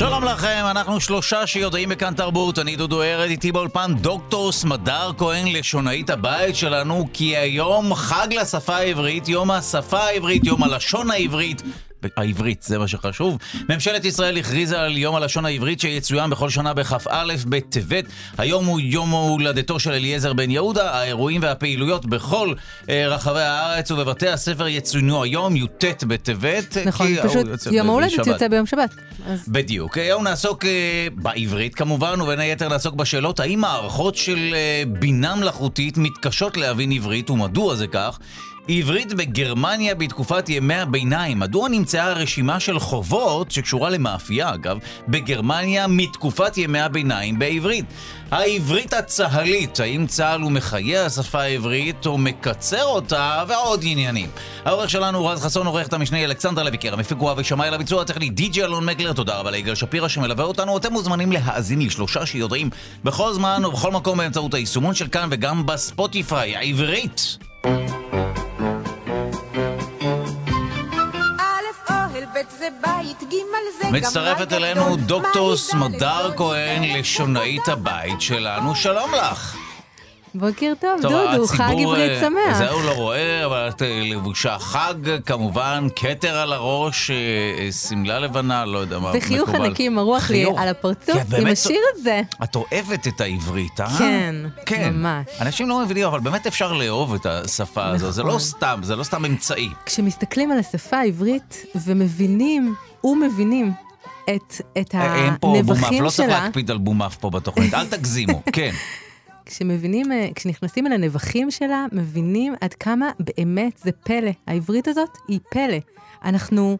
שלום לכם, אנחנו שלושה שיודעים בכאן תרבות, אני דודו ארד, איתי באולפן דוקטור סמדר כהן, לשונאית הבית שלנו, כי היום חג לשפה העברית, יום השפה העברית, יום הלשון העברית. העברית, זה מה שחשוב. ממשלת ישראל הכריזה על יום הלשון העברית שיצוין בכל שנה בכ"א בטבת. היום הוא יום הולדתו של אליעזר בן יהודה. האירועים והפעילויות בכל אה, רחבי הארץ ובבתי הספר יצוינו היום, י"ט בטבת. נכון, פשוט יום ההולדת. יוצא ביום שבת. אז בדיוק. היום נעסוק אה, בעברית כמובן, ובין היתר נעסוק בשאלות האם מערכות של אה, בינה מלאכותית מתקשות להבין עברית ומדוע זה כך. עברית בגרמניה בתקופת ימי הביניים. מדוע נמצאה רשימה של חובות, שקשורה למאפייה אגב, בגרמניה מתקופת ימי הביניים בעברית? העברית הצהלית, האם צה"ל הוא מחיה השפה העברית או מקצר אותה, ועוד עניינים. העורך שלנו הוא רז חסון, עורכת המשנה אלכסנדר לויקר, המפיק הוא אבי שמאי לביצוע הטכני די.ג'י אלון מקלר, תודה רבה ליגאל שפירא שמלווה אותנו. אתם מוזמנים להאזין לשלושה שיודעים בכל זמן ובכל מקום באמצעות היישומון של כאן וגם בספוטיפיי, העברית. זה בית, ג' זה גם מצטרפת אלינו. דוקטור סמדר כהן? לשונאית הבית שלנו, שלום לך. בוקר טוב, טוב, דודו, חג הציבור, עברית אה, שמח. זהו לא רואה, אבל את אה, לבושה חג, כמובן, כתר על הראש, אה, שמלה לבנה, לא יודע מה וחיוך מקובל. ענקי מרוח לי חיוך. על הפרצוף כן, עם באמת, השיר הזה. את אוהבת את העברית, אה? כן, כן. ממש. אנשים לא מבינים, אבל באמת אפשר לאהוב את השפה הזו. זה לא נכון. סתם, זה לא סתם אמצעי. כשמסתכלים על השפה העברית ומבינים ומבינים את, את אין פה הנבחים לא צריך שלה, להקפיד על בומף פה בתוכנית, אל תגזימו, כן. כשמבינים, אה, כשנכנסים אל הנבחים שלה, מבינים עד כמה באמת זה פלא. העברית הזאת היא פלא. אנחנו,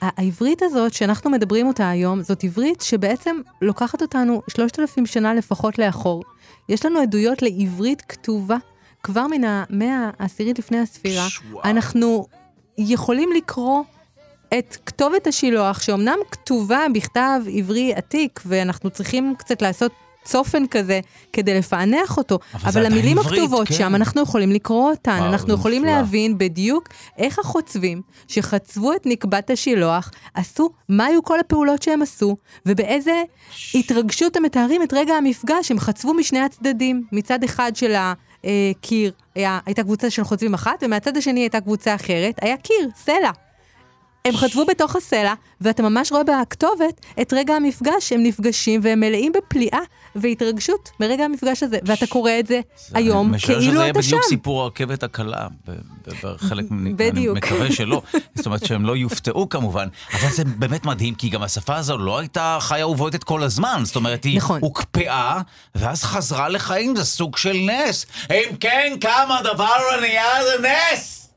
העברית הזאת שאנחנו מדברים אותה היום, זאת עברית שבעצם לוקחת אותנו 3,000 שנה לפחות לאחור. יש לנו עדויות לעברית כתובה כבר מן המאה העשירית לפני הספירה. וואו. אנחנו יכולים לקרוא את כתובת השילוח, שאומנם כתובה בכתב עברי עתיק, ואנחנו צריכים קצת לעשות צופן כזה כדי לפענח אותו, אבל אבל המילים עברית, הכתובות כן. שם, אנחנו יכולים לקרוא אותן, וואו, אנחנו יכולים מופלא. להבין בדיוק איך החוצבים שחצבו את נקבת השילוח, עשו, מה היו כל הפעולות שהם עשו, ובאיזה התרגשות הם מתארים את רגע המפגש, הם חצבו משני הצדדים, מצד אחד של הקיר היה, הייתה קבוצה של חוצבים אחת, ומהצד השני הייתה קבוצה אחרת, היה קיר, סלע. הם חצבו בתוך הסלע, ואתה ממש רואה בכתובת את רגע המפגש, הם נפגשים והם מלאים בפליאה והתרגשות מרגע המפגש הזה, ואתה קורא את זה היום אני משער שזה כאילו יהיה אתה שם. בדיוק סיפור הרכבת הקלה, בחלק, בדיוק. אני מקווה שלא, זאת אומרת שהם לא יופתעו כמובן, אבל זה באמת מדהים, כי גם השפה הזו לא הייתה חיה ובועטת כל הזמן, זאת אומרת, היא נכון. הוקפאה, ואז חזרה לחיים, זה סוג של נס. אם כן, כמה דבר נהיה זה נס!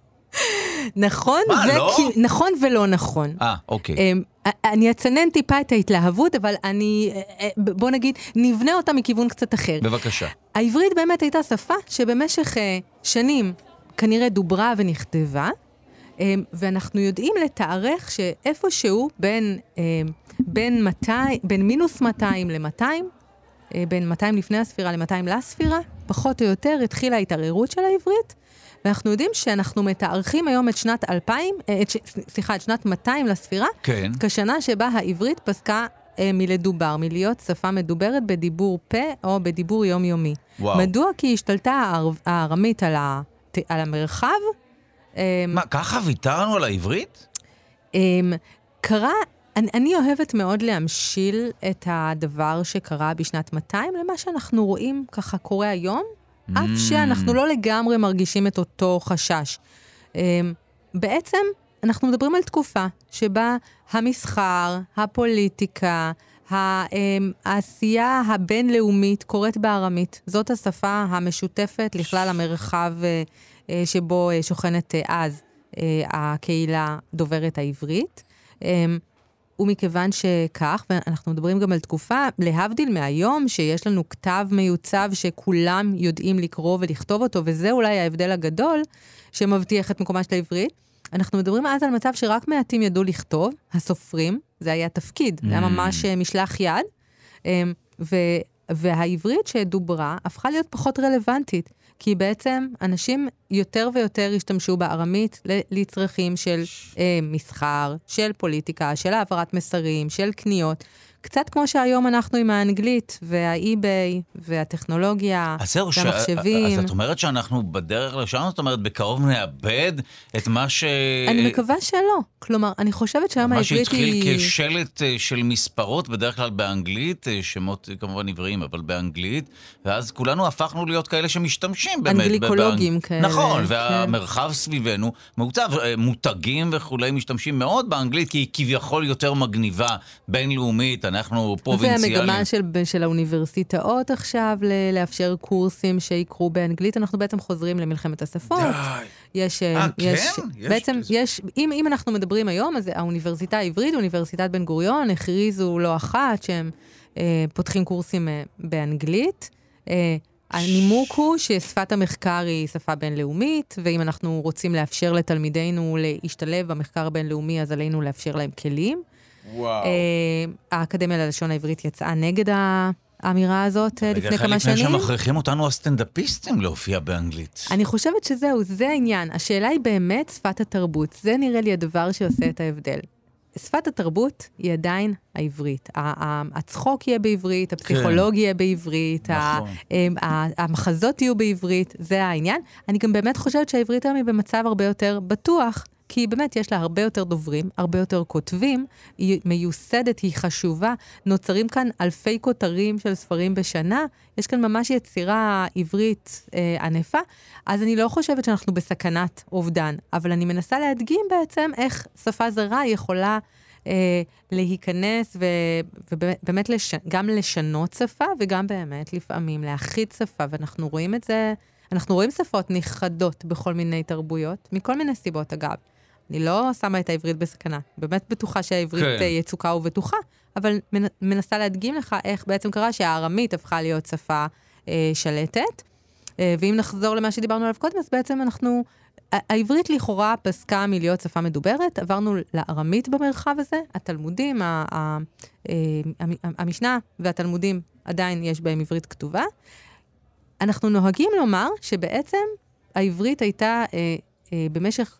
נכון, מה, וכי- לא? נכון ולא נכון. אה, אוקיי. אמ, אני אצנן טיפה את ההתלהבות, אבל אני, בוא נגיד, נבנה אותה מכיוון קצת אחר. בבקשה. העברית באמת הייתה שפה שבמשך אה, שנים כנראה דוברה ונכתבה, אה, ואנחנו יודעים לתארך שאיפשהו בין, אה, בין, 200, בין מינוס 200 ל-200, אה, בין 200 לפני הספירה ל-200 לספירה, פחות או יותר התחילה ההתערערות של העברית, ואנחנו יודעים שאנחנו מתארכים היום את שנת 2000, אה, את, ש- סליחה, את שנת 200 לספירה, כן. כשנה שבה העברית פסקה אה, מלדובר, מלהיות שפה מדוברת בדיבור פה או בדיבור יומיומי. וואו. מדוע? כי השתלטה האר- הארמית על, ה, על המרחב. אה, מה, ככה ויתרנו על העברית? אה, קרה, אני, אני אוהבת מאוד להמשיל את הדבר שקרה בשנת 200 למה שאנחנו רואים ככה קורה היום, אף שאנחנו לא לגמרי מרגישים את אותו חשש. אה, בעצם אנחנו מדברים על תקופה שבה המסחר, הפוליטיקה, אמ, העשייה הבינלאומית קורית בארמית. זאת השפה המשותפת לכלל המרחב אה, אה, שבו אה, שוכנת אז הקהילה דוברת העברית. ומכיוון שכך, ואנחנו מדברים גם על תקופה, להבדיל מהיום, שיש לנו כתב מיוצב שכולם יודעים לקרוא ולכתוב אותו, וזה אולי ההבדל הגדול שמבטיח את מקומה של העברית, אנחנו מדברים אז על מצב שרק מעטים ידעו לכתוב, הסופרים, זה היה תפקיד, זה היה ממש אה, משלח יד, אמ, ו, והעברית שדוברה הפכה להיות פחות רלוונטית. כי בעצם אנשים יותר ויותר השתמשו בארמית לצרכים של אה, מסחר, של פוליטיקה, של העברת מסרים, של קניות. קצת כמו שהיום אנחנו עם האנגלית, והאי-ביי, והטכנולוגיה, אז זהו, ש- והמחשבים. אז את אומרת שאנחנו בדרך לשם, זאת אומרת, בקרוב נאבד את מה ש... אני מקווה שלא. כלומר, אני חושבת שהיום מה העברית שהתחיל היא... כשלט אה, של מספרות, בדרך כלל באנגלית, אה, שמות אה, כמובן עבריים, אבל באנגלית, ואז כולנו הפכנו להיות כאלה שמשתמשים באמת. אנגליקולוגים באנג- כאלה, נכון, כן. והמרחב סביבנו מעוצב, מותגים וכולי משתמשים מאוד באנגלית, כי היא כביכול יותר מגניבה, בינלאומית, אנחנו פרובינציאליים. והמגמה של, של האוניברסיטאות עכשיו ל- לאפשר קורסים שיקרו באנגלית, אנחנו בעצם חוזרים למלחמת השפות. די. יש, אה, יש, כן? יש בעצם כזה. יש, אם, אם אנחנו מדברים היום, אז האוניברסיטה העברית, אוניברסיטת בן גוריון, הכריזו לא אחת שהם אה, פותחים קורסים אה, באנגלית. אה, הנימוק הוא ששפת המחקר היא שפה בינלאומית, ואם אנחנו רוצים לאפשר לתלמידינו להשתלב במחקר הבינלאומי, אז עלינו לאפשר להם כלים. וואו. אה, האקדמיה ללשון העברית יצאה נגד האמירה הזאת אה, לפני כמה לפני שנים. שמכריחים אותנו הסטנדאפיסטים להופיע באנגלית. אני חושבת שזהו, זה העניין. השאלה היא באמת שפת התרבות. זה נראה לי הדבר שעושה את ההבדל. שפת התרבות היא עדיין העברית. ה- ה- הצחוק יהיה בעברית, הפסיכולוג יהיה בעברית, ה- נכון. ה- המחזות יהיו בעברית, זה העניין. אני גם באמת חושבת שהעברית היום היא במצב הרבה יותר בטוח. כי באמת יש לה הרבה יותר דוברים, הרבה יותר כותבים, היא מיוסדת, היא חשובה, נוצרים כאן אלפי כותרים של ספרים בשנה, יש כאן ממש יצירה עברית אה, ענפה, אז אני לא חושבת שאנחנו בסכנת אובדן, אבל אני מנסה להדגים בעצם איך שפה זרה יכולה אה, להיכנס ו, ובאמת לש, גם לשנות שפה וגם באמת לפעמים להכחיד שפה, ואנחנו רואים את זה, אנחנו רואים שפות נכחדות בכל מיני תרבויות, מכל מיני סיבות אגב. אני לא שמה את העברית בסכנה, באמת בטוחה שהעברית כן. כן. יצוקה ובטוחה, אבל מנ, מנסה להדגים לך איך בעצם קרה שהארמית הפכה להיות שפה אה, שלטת. אה, ואם נחזור למה שדיברנו עליו קודם, אז בעצם אנחנו... ה- העברית לכאורה פסקה מלהיות שפה מדוברת, עברנו לארמית במרחב הזה, התלמודים, ה- ה- אה, המ- המשנה והתלמודים עדיין יש בהם עברית כתובה. אנחנו נוהגים לומר שבעצם העברית הייתה אה, אה, במשך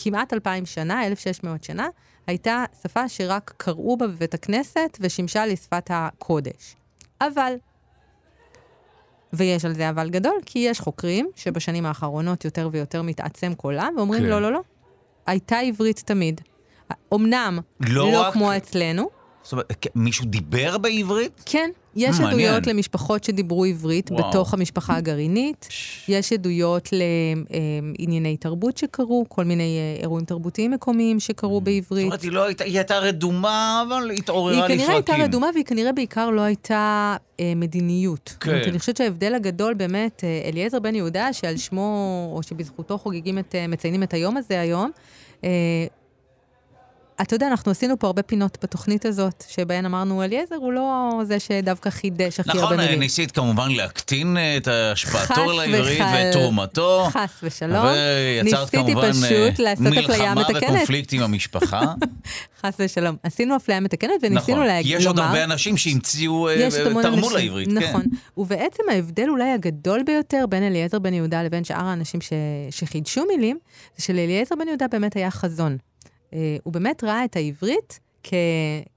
כמעט אלפיים שנה, 1,600 שנה, הייתה שפה שרק קראו בה בבית הכנסת ושימשה לשפת הקודש. אבל, ויש על זה אבל גדול, כי יש חוקרים שבשנים האחרונות יותר ויותר מתעצם קולם, ואומרים כן. לא, לא, לא, הייתה עברית תמיד. אמנם לא לא רק- כמו אצלנו, זאת אומרת, מישהו דיבר בעברית? כן, יש Hmm, מעניין. עדויות למשפחות שדיברו עברית וואו. בתוך המשפחה הגרעינית. יש עדויות לענייני תרבות שקרו, כל מיני אה, אירועים תרבותיים מקומיים שקרו זאת בעברית. אומרת, היא לא הייתה, היא הייתה רדומה, אבל היא התעוררה לפרקים. כנראה הייתה רדומה והיא כנראה בעיקר לא הייתה אה, מדיניות. כן. זאת אומרת, אני חושבת שההבדל הגדול באמת, אה, אליעזר בן יהודה, שעל שמו, או שבזכותו חוגגים את, אה, מציינים את היום הזה היום, אה, אתה יודע, אנחנו עשינו פה הרבה פינות בתוכנית הזאת, שבהן אמרנו, אליעזר הוא לא זה שדווקא חידש הכי הרבה נכון, מילים. ניסית כמובן להקטין את השפעתו לעברית ואת תרומתו. חס ושלום. ויצרת כמובן אה, מלחמה. וקונפליקט עם המשפחה. חס ושלום. עשינו אפליה מתקנת וניסינו נכון, להגיד, כי יש עוד לומר... הרבה אנשים שהמציאו, אה, תרמו. לעברית, נכון. כן. ובעצם ההבדל אולי הגדול ביותר בין אליעזר בן יהודה לבין שאר האנשים ש... שחידשו מילים, זה שלאליעזר בן יהודה באמת היה חזון. Uh, הוא באמת ראה את העברית כ...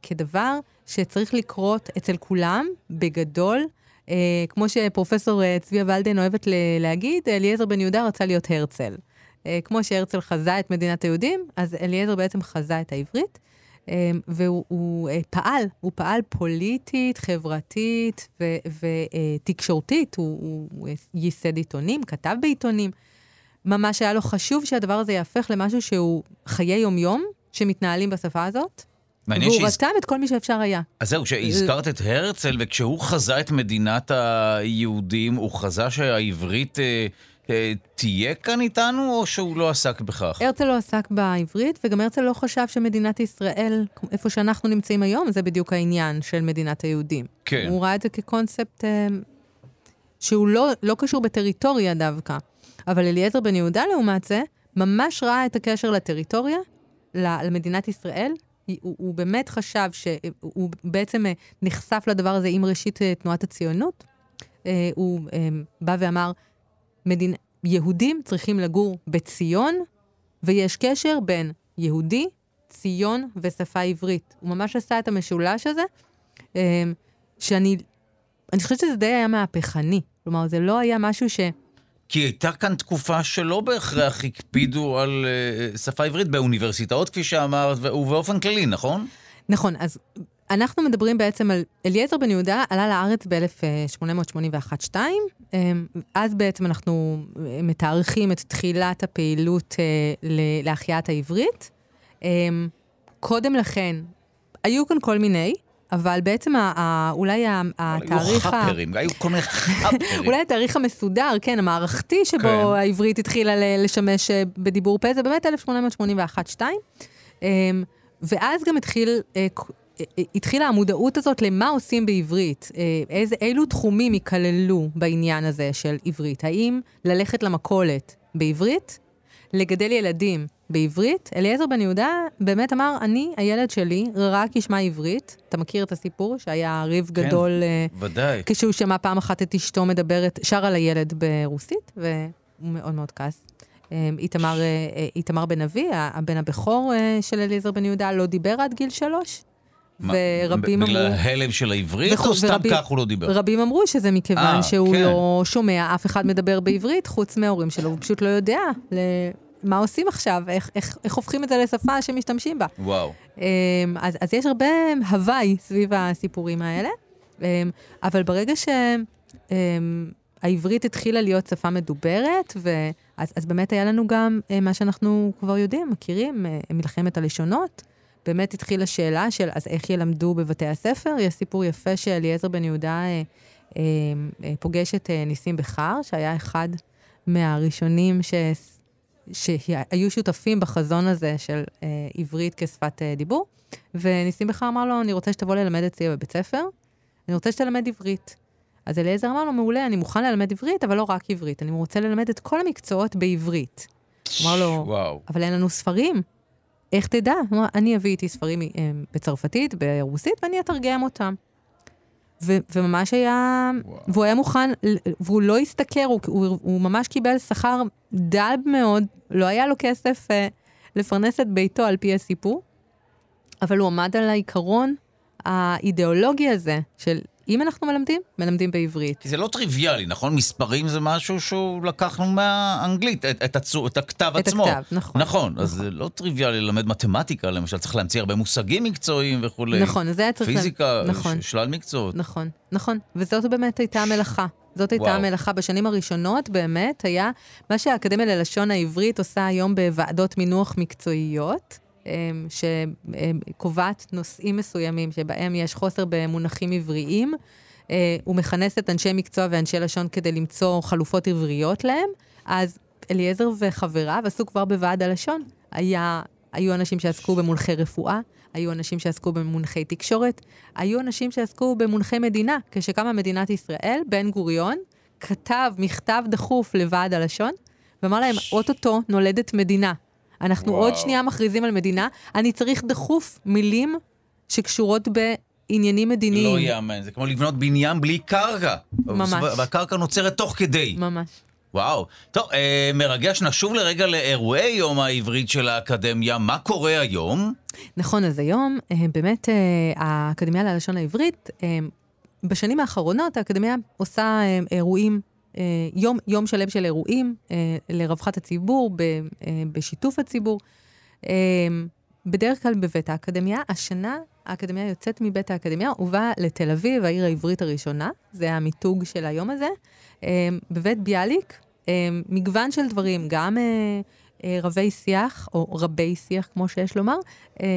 כדבר שצריך לקרות אצל כולם, בגדול. Uh, כמו שפרופסור uh, צביה ולדן אוהבת ל- להגיד, אליעזר בן יהודה רצה להיות הרצל. Uh, כמו שהרצל חזה את מדינת היהודים, אז אליעזר בעצם חזה את העברית. אמ, והוא הוא, אה, פעל, הוא פעל פוליטית, חברתית ותקשורתית, הוא, הוא, הוא ייסד עיתונים, כתב בעיתונים. ממש היה לו חשוב שהדבר הזה יהפך למשהו שהוא חיי יומיום, שמתנהלים בשפה הזאת, והוא שהז- רתם את כל מי שאפשר היה. אז זהו, שהזכרת את הרצל, וכשהוא חזה את מדינת היהודים, הוא חזה שהעברית אה, אה, תהיה כאן איתנו, או שהוא לא עסק בכך? הרצל לא עסק בעברית, וגם הרצל לא חשב שמדינת ישראל, איפה שאנחנו נמצאים היום, זה בדיוק העניין של מדינת היהודים. כן. הוא ראה את זה כקונספט אה, שהוא לא, לא קשור בטריטוריה דווקא. אבל אליעזר בן יהודה, לעומת זה, ממש ראה את הקשר לטריטוריה, למדינת ישראל. הוא, הוא באמת חשב שהוא בעצם אה, נחשף לדבר הזה עם ראשית אה, תנועת הציונות. אה, הוא בא ואמר, מדינ... יהודים צריכים לגור בציון, ויש קשר בין יהודי, ציון ושפה עברית. הוא ממש עשה את המשולש הזה, שאני אני חושבת שזה די היה מהפכני. כלומר, זה לא היה משהו ש... כי הייתה כאן תקופה שלא בהכרח הקפידו על uh, שפה עברית באוניברסיטאות, כפי שאמרת, ובאופן כללי, נכון? נכון, אז אנחנו מדברים בעצם על... אליעזר בן יהודה עלה לארץ ב-1881-2, אז בעצם אנחנו מתארכים את תחילת הפעילות uh, להחייאת העברית. Um, קודם לכן, היו כאן כל מיני, אבל בעצם אולי התאריך... היו חאפרים, היו כל מיני חאפרים. אולי התאריך המסודר, כן, המערכתי, שבו כן. העברית התחילה לשמש אה, בדיבור פה, זה באמת 1881-2. אמ, ואז גם התחיל... אה, אה, התחילה המודעות הזאת למה עושים בעברית, איזה, אילו תחומים ייכללו בעניין הזה של עברית. האם ללכת למכולת בעברית, לגדל ילדים בעברית, אליעזר בן יהודה באמת אמר, אני, הילד שלי, רק ישמע עברית. אתה מכיר את הסיפור שהיה ריב כן, גדול... כן, ודאי. כשהוא שמע פעם אחת את אשתו מדברת, שרה לילד ברוסית, והוא מאוד מאוד כעס. אמ, איתמר, אה, אה, איתמר בן אבי, הבן הבכור של אליעזר בן יהודה, לא דיבר עד גיל שלוש. ורבים אמרו... בגלל ההלם של העברית, או סתם כך הוא לא דיבר? רבים אמרו שזה מכיוון 아, שהוא כן. לא שומע אף אחד מדבר בעברית חוץ מההורים שלו, הוא פשוט לא יודע מה עושים עכשיו, איך, איך, איך הופכים את זה לשפה שמשתמשים בה. וואו. אמ, אז, אז יש הרבה הוואי סביב הסיפורים האלה, אמ, אבל ברגע שהעברית אמ, התחילה להיות שפה מדוברת, ואז, אז באמת היה לנו גם אה, מה שאנחנו כבר יודעים, מכירים, אה, מלחמת הלשונות. באמת התחילה שאלה של אז איך ילמדו בבתי הספר. יש סיפור יפה שאליעזר בן יהודה אה, אה, אה, פוגש את אה, ניסים בכר, שהיה אחד מהראשונים ש... שהיו שותפים בחזון הזה של אה, עברית כשפת אה, דיבור, וניסים בכר אמר לו, אני רוצה שתבוא ללמד אצלי בבית ספר, אני רוצה שתלמד עברית. אז אליעזר אמר לו, מעולה, אני מוכן ללמד עברית, אבל לא רק עברית, אני רוצה ללמד את כל המקצועות בעברית. אמר לו, וואו. אבל אין לנו ספרים. איך תדע? אמר, אני אביא איתי ספרים אה, בצרפתית, ברוסית, ואני אתרגם אותם. ו- וממש היה, וואו. והוא היה מוכן, והוא לא השתכר, הוא, הוא, הוא ממש קיבל שכר דל מאוד, לא היה לו כסף uh, לפרנס את ביתו על פי הסיפור, אבל הוא עמד על העיקרון האידיאולוגי הזה של אם אנחנו מלמדים, מלמדים בעברית. זה לא טריוויאלי, נכון? מספרים זה משהו שהוא לקחנו מהאנגלית, את, את, הצו, את הכתב את עצמו. את הכתב, נכון. נכון, נכון. אז זה לא טריוויאלי ללמד מתמטיקה, למשל, צריך להמציא הרבה מושגים מקצועיים וכולי. נכון, זה היה צריך... פיזיקה, נכון. שלל מקצועות. נכון, נכון. וזאת באמת הייתה המלאכה. זאת הייתה וואו. המלאכה בשנים הראשונות, באמת, היה מה שהאקדמיה ללשון העברית עושה היום בוועדות מינוח מקצועיות. אמ, שקובעת נושאים מסוימים שבהם יש חוסר במונחים עבריים. אה, הוא מכנס את אנשי מקצוע ואנשי לשון כדי למצוא חלופות עבריות להם. אז אליעזר וחבריו עשו כבר בוועד הלשון. היה, היו אנשים שעסקו במונחי רפואה, היו אנשים שעסקו במונחי תקשורת, היו אנשים שעסקו במונחי מדינה. כשקמה מדינת ישראל, בן גוריון כתב מכתב דחוף לוועד הלשון, ואמר להם, אוטוטו נולדת מדינה. אנחנו וואו. עוד שנייה מכריזים על מדינה, אני צריך דחוף מילים שקשורות בעניינים מדיניים. לא יאמן, זה כמו לבנות בניין בלי קרקע. ממש. והקרקע נוצרת תוך כדי. ממש. וואו. טוב, אה, מרגש, נשוב לרגע לאירועי יום העברית של האקדמיה. מה קורה היום? נכון, אז היום אה, באמת אה, האקדמיה ללשון העברית, אה, בשנים האחרונות האקדמיה עושה אה, אירועים יום, יום שלם של אירועים אה, לרווחת הציבור, ב, אה, בשיתוף הציבור. אה, בדרך כלל בבית האקדמיה. השנה האקדמיה יוצאת מבית האקדמיה ובאה לתל אביב, העיר העברית הראשונה, זה המיתוג של היום הזה. אה, בבית ביאליק, אה, מגוון של דברים, גם אה, אה, רבי שיח, או רבי שיח, כמו שיש לומר, אה,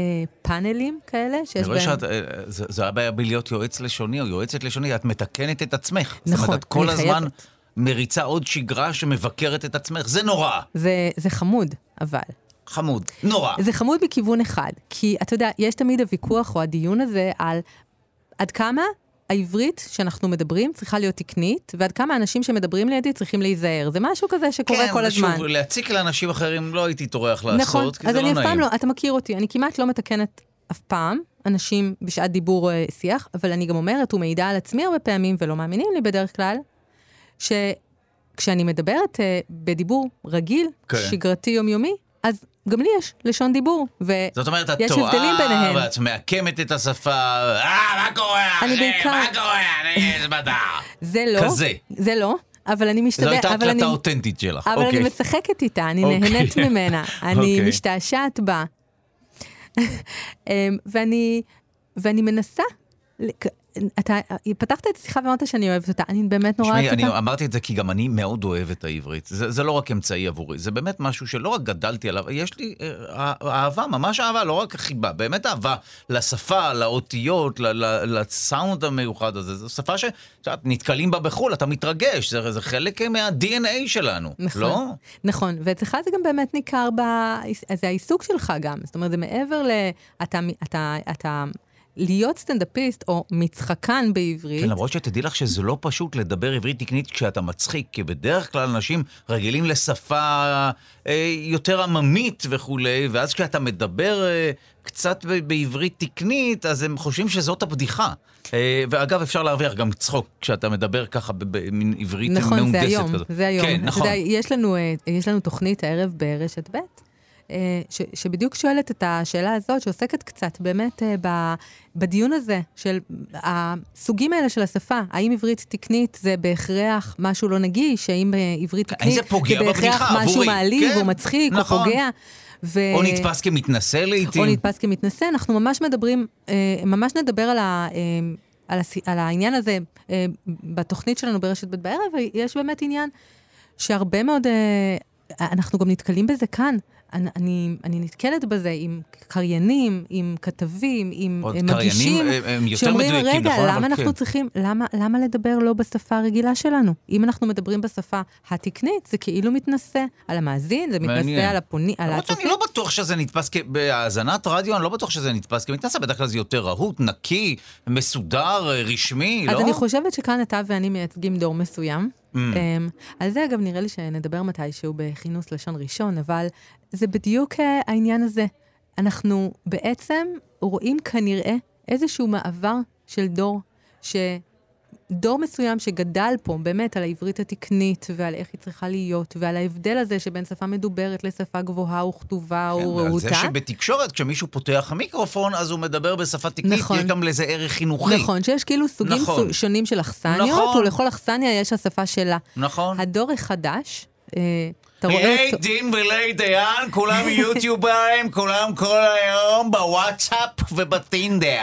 פאנלים כאלה, שיש בהם... אני רואה שאת, אה, זה הבעיה בלהיות יועץ לשוני או יועצת לשוני, את מתקנת את עצמך. נכון, זאת אומרת, את כל הזמן... חייבת. מריצה עוד שגרה שמבקרת את עצמך. זה נורא. זה, זה חמוד, אבל. חמוד. נורא. זה חמוד מכיוון אחד, כי אתה יודע, יש תמיד הוויכוח או הדיון הזה על עד כמה העברית שאנחנו מדברים צריכה להיות תקנית, ועד כמה אנשים שמדברים לידי צריכים להיזהר. זה משהו כזה שקורה כל הזמן. כן, ושוב, להציק לאנשים אחרים לא הייתי טורח לעשות, נכון, כי אז זה לא אני נעים. אף פעם לא, אתה מכיר אותי, אני כמעט לא מתקנת אף פעם אנשים בשעת דיבור אה, שיח, אבל אני גם אומרת ומעידה על עצמי הרבה פעמים, ולא מאמינים לי בדרך כלל, שכשאני מדברת אה, בדיבור רגיל, כן. שגרתי יומיומי, אז גם לי יש לשון דיבור, ו... זאת אומרת, את יש הבדלים טועה, ביניהם. ואת מעקמת את השפה, אה, מה קורה? אני? בעיקר- מה קורה? זה לא, כזה. זה לא, אבל אני זו משתדלת, הייתה אבל אני, הקלטה אותנטית שלך, אבל אוקיי. אני משחקת איתה, אני אוקיי. נהנית ממנה, אני אוקיי. משתעשעת בה. אמ, ואני, ואני מנסה, אתה פתחת את השיחה ואמרת שאני אוהבת אותה, אני באמת נורא תשמעי, אוהבת אני אותה. אמרתי את זה כי גם אני מאוד אוהב את העברית. זה, זה לא רק אמצעי עבורי, זה באמת משהו שלא רק גדלתי עליו, יש לי אה, אהבה, ממש אהבה, לא רק חיבה, באמת אהבה לשפה, לאותיות, ל- ל- לסאונד המיוחד הזה. זו שפה שאת יודעת, נתקלים בה בחו"ל, אתה מתרגש, זה, זה חלק מה-DNA שלנו, נכון. לא? נכון, ואצלך זה גם באמת ניכר ב... זה העיסוק שלך גם. זאת אומרת, זה מעבר ל... אתה, אתה, אתה להיות סטנדאפיסט או מצחקן בעברית. כן, למרות שתדעי לך שזה לא פשוט לדבר עברית תקנית כשאתה מצחיק, כי בדרך כלל אנשים רגילים לשפה אה, יותר עממית וכולי, ואז כשאתה מדבר אה, קצת בעברית תקנית, אז הם חושבים שזאת הבדיחה. אה, ואגב, אפשר להרוויח גם צחוק כשאתה מדבר ככה במין עברית נכון, מהונדסת זה היום, כזאת. זה היום. כן, אתה נכון. יודע, יש לנו, אה, יש לנו תוכנית הערב ברשת ב', ש, שבדיוק שואלת את השאלה הזאת, שעוסקת קצת באמת אה, ב, בדיון הזה של הסוגים האלה של השפה. האם עברית תקנית זה בהכרח משהו לא נגיש? האם אה, עברית תקנית זה פוגע בהכרח משהו עבורי? מעליב כן, או מצחיק נכון. או פוגע? ו... או נתפס כמתנשא לעיתים. או נתפס כמתנשא, אנחנו ממש מדברים, אה, ממש נדבר על, ה, אה, על, הס, על העניין הזה אה, בתוכנית שלנו ברשת ב' בערב, ויש באמת עניין שהרבה מאוד, אה, אנחנו גם נתקלים בזה כאן. אני, אני, אני נתקלת בזה עם קריינים, עם כתבים, עם קריינים, מגישים, הם- הם יותר שאומרים, מדויקים, רגע, נכון, למה אנחנו כן." צריכים, למה, למה לדבר לא בשפה הרגילה שלנו? אם אנחנו מדברים בשפה התקנית, זה כאילו מתנשא על המאזין, זה מתנשא מעניין. על הפוני, על הצופים. לא בטוח שזה נתפס כ... בהאזנת רדיו, אני לא בטוח שזה נתפס כמתנשא, בדרך כלל זה יותר רהוט, נקי, מסודר, רשמי, אז לא? אני חושבת שכאן אתה ואני מייצגים דור מסוים. Mm. אמ, על זה אגב נראה לי שנדבר מתישהו בכינוס לשון ראשון, אבל זה בדיוק אה, העניין הזה. אנחנו בעצם רואים כנראה איזשהו מעבר של דור, שדור מסוים שגדל פה באמת על העברית התקנית ועל איך היא צריכה להיות, ועל ההבדל הזה שבין שפה מדוברת לשפה גבוהה וכתובה כן, או ועל רהוטה. זה שבתקשורת, כשמישהו פותח מיקרופון, אז הוא מדבר בשפה תקנית, נכון. יש גם לזה ערך חינוכי. נכון, שיש כאילו סוגים נכון. סו- שונים של אכסניות, נכון. ולכל אכסניה יש השפה שלה. נכון. הדור החדש, אה, לילי. דין ולילי דיין, כולם יוטיוברים, כולם כל היום בוואטסאפ ובטינדר.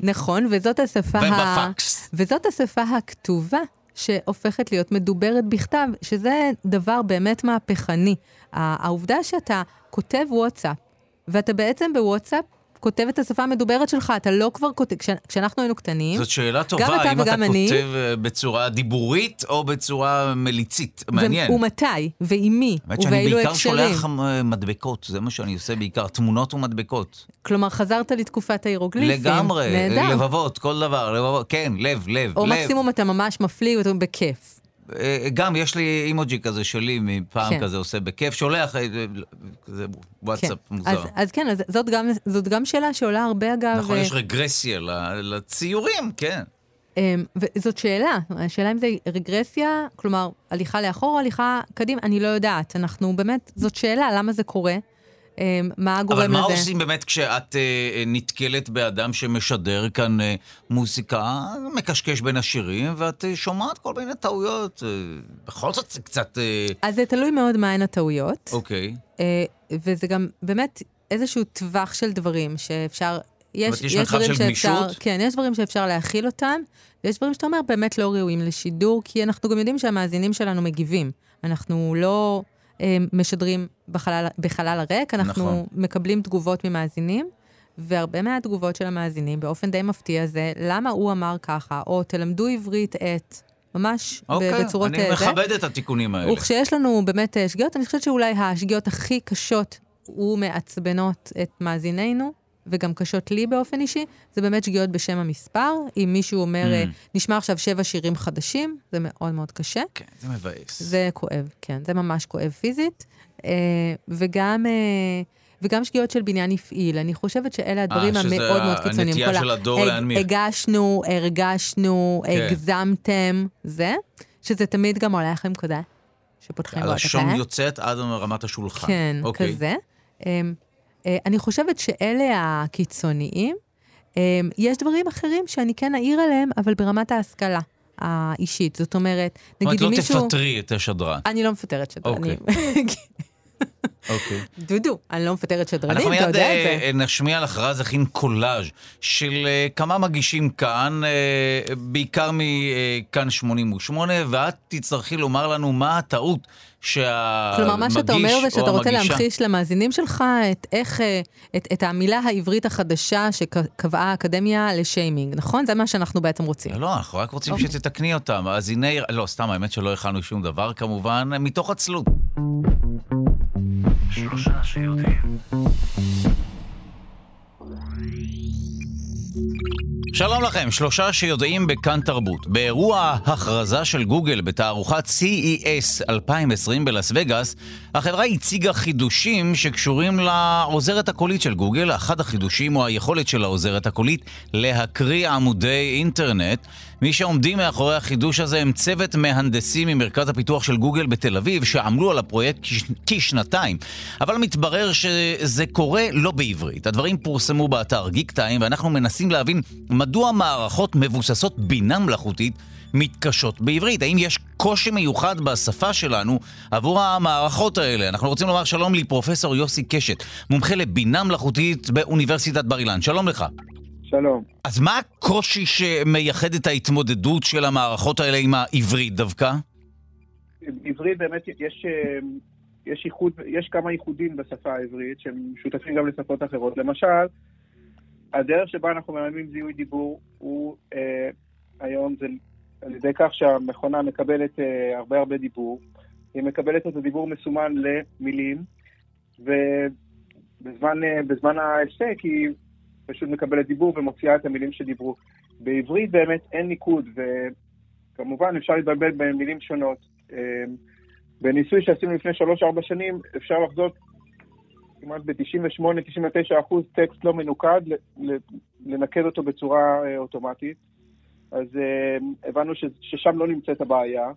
נכון, וזאת השפה, ובפקס. וזאת השפה הכתובה שהופכת להיות מדוברת בכתב, שזה דבר באמת מהפכני. ה- העובדה שאתה כותב וואטסאפ, ואתה בעצם בוואטסאפ כותב את השפה המדוברת שלך, אתה לא כבר כותב, כש, כשאנחנו היינו קטנים, זאת שאלה גם טובה, אתה האם אתה וגם אני. כותב אה, בצורה דיבורית או בצורה מליצית. ו- מעניין. ומתי, ועם מי, האמת שאני ובאילו בעיקר הקשרים. שולח אה, מדבקות, זה מה שאני עושה בעיקר, תמונות ומדבקות. כלומר, חזרת לתקופת ההירוגליפים. לגמרי, נהדר. לבבות, כל דבר, לבבות, כן, לב, לב, או לב. מקסימום אתה ממש מפליא ואתה בכיף. אה, גם יש לי אימוג'י כזה שלי מפעם כן. כזה עושה בכיף, שולח, אה, זה וואטסאפ כן. מוזר. אז, אז כן, אז זאת, גם, זאת גם שאלה שעולה הרבה אגב. נכון, אה, יש רגרסיה לציורים, כן. אמ, וזאת שאלה, השאלה אם זה רגרסיה, כלומר, הליכה לאחור או הליכה קדימה, אני לא יודעת. אנחנו באמת, זאת שאלה, למה זה קורה? אמ, מה גורם אבל לזה? מה עושים באמת כשאת אה, נתקלת באדם שמשדר כאן אה, מוזיקה, מקשקש בין השירים, ואת אה, שומעת כל מיני טעויות? אה, בכל זאת זה קצת... אה, אז זה תלוי מאוד מהן הטעויות, אוקיי. אה, וזה גם באמת איזשהו טווח של דברים שאפשר... יש, אומרת, יש מרחב דברים של שאפשר, גמישות? כן, יש דברים שאפשר להכיל אותם, ויש דברים שאתה אומר באמת לא ראויים לשידור, כי אנחנו גם יודעים שהמאזינים שלנו מגיבים. אנחנו לא אה, משדרים בחלל, בחלל הריק, אנחנו נכון. מקבלים תגובות ממאזינים, והרבה מהתגובות של המאזינים, באופן די מפתיע, זה למה הוא אמר ככה, או תלמדו עברית את, ממש אוקיי, בצורות... אני אה, זה. מכבד את התיקונים האלה. וכשיש לנו באמת אה, שגיאות, אני חושבת שאולי השגיאות הכי קשות ומעצבנות את מאזיננו, וגם קשות לי באופן אישי, זה באמת שגיאות בשם המספר. אם מישהו אומר, Mm. אה, נשמע עכשיו שבע שירים חדשים, זה מאוד מאוד קשה. כן, זה מבאס. זה כואב, כן, זה ממש כואב פיזית. אה, וגם... אה, וגם שגיאות של בניין הפעיל. אני חושבת שאלה הדברים אה, שזה המאוד מאוד קיצוניים. הנטייה כל ה- של הדור הג- להנמיך. הגשנו, הרגשנו, כן. הגזמתם, זה, שזה תמיד גם עולה לכם כודה, שפותחים בו את הלשון הפה. יוצאת עד רמת השולחן. כן, אוקיי. כזה. אה, אני חושבת שאלה הקיצוניים. אמ, יש דברים אחרים שאני כן אעיר עליהם, אבל ברמת ההשכלה האישית. זאת אומרת, זאת אומרת, נגיד אם לא מישהו... תפטרי את השדרן. אני לא מפטרת שדרנים. אוקיי. דודו, אני לא מפטרת שדרנים, אנחנו אתה מיד יודע את אה, זה. נשמיע לך רז הכין קולאז' של אה, כמה מגישים כאן, בעיקר מכאן 88, ואת תצטרכי לומר לנו מה הטעות שהמגיש כלומר, מה שאתה אומר זה שאתה רוצה המגישה- להמחיש למאזינים שלך את איך, אה, את, את המילה העברית החדשה שקבעה האקדמיה לשיימינג, נכון? זה מה שאנחנו בעצם רוצים. לא, אנחנו רק רוצים אוקיי. שתתקני אותם. אז הנה, לא, סתם, האמת שלא הכנו שום דבר, כמובן, מתוך עצלות. שלושה שיודעים. שלום לכם, שלושה שיודעים בכאן תרבות. באירוע ההכרזה של גוגל בתערוכת CES 2020 בלאס וגאס, החברה הציגה חידושים שקשורים לעוזרת הקולית של גוגל. אחד החידושים הוא היכולת של העוזרת הקולית להקריא עמודי אינטרנט. מי שעומדים מאחורי החידוש הזה הם צוות מהנדסים ממרכז הפיתוח של גוגל בתל אביב, שעמלו על הפרויקט כש- כשנתיים. אבל מתברר שזה קורה לא בעברית. הדברים פורסמו באתר גיק טיים, ואנחנו מנסים להבין מדוע מערכות מבוססות בינה מלאכותית מתקשות בעברית. האם יש קושי מיוחד בשפה שלנו עבור המערכות האלה? אנחנו רוצים לומר שלום לפרופסור יוסי קשת, מומחה לבינה מלאכותית באוניברסיטת בר אילן. שלום לך. שלום. אז מה הקושי שמייחד את ההתמודדות של המערכות האלה עם העברית דווקא? בעברית באמת יש, אה, יש, ייחוד, יש כמה ייחודים בשפה העברית שהם משותפים גם לשפות אחרות. למשל, הדרך שבה אנחנו מלמדים זיהוי דיבור הוא אה, היום זה על ידי כך שהמכונה מקבלת אה, הרבה הרבה דיבור. היא מקבלת את הדיבור מסומן למילים, ובזמן אה, בזמן ההפסק היא פשוט מקבלת דיבור ומוציאה את המילים שדיברו. בעברית באמת אין ניקוד, וכמובן אפשר להתבלבל במילים שונות. אה, בניסוי שעשינו לפני 3-4 שנים, אפשר לחזות כמעט ב-98-99 אחוז טקסט לא מנוקד, לנקד אותו בצורה אה, אוטומטית. אז אה, הבנו ש- ששם לא נמצאת הבעיה.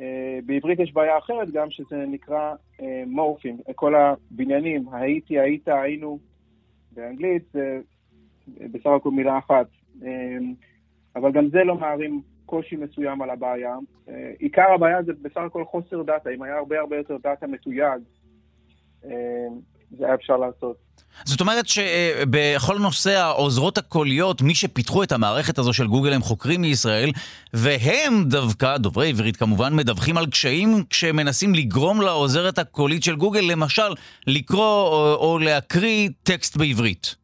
אה, בעברית יש בעיה אחרת גם, שזה נקרא אה, מורפים. כל הבניינים, הייתי, היית, היינו, באנגלית זה בסך הכל מילה אחת. אה, אבל גם זה לא מערים קושי מסוים על הבעיה. אה, עיקר הבעיה זה בסך הכל חוסר דאטה. אם היה הרבה הרבה יותר דאטה מתויג, אה, זה היה אפשר לעשות. זאת אומרת שבכל נושא העוזרות הקוליות, מי שפיתחו את המערכת הזו של גוגל הם חוקרים מישראל, והם דווקא, דוברי עברית כמובן, מדווחים על קשיים כשמנסים לגרום לעוזרת הקולית של גוגל, למשל, לקרוא או, או להקריא טקסט בעברית.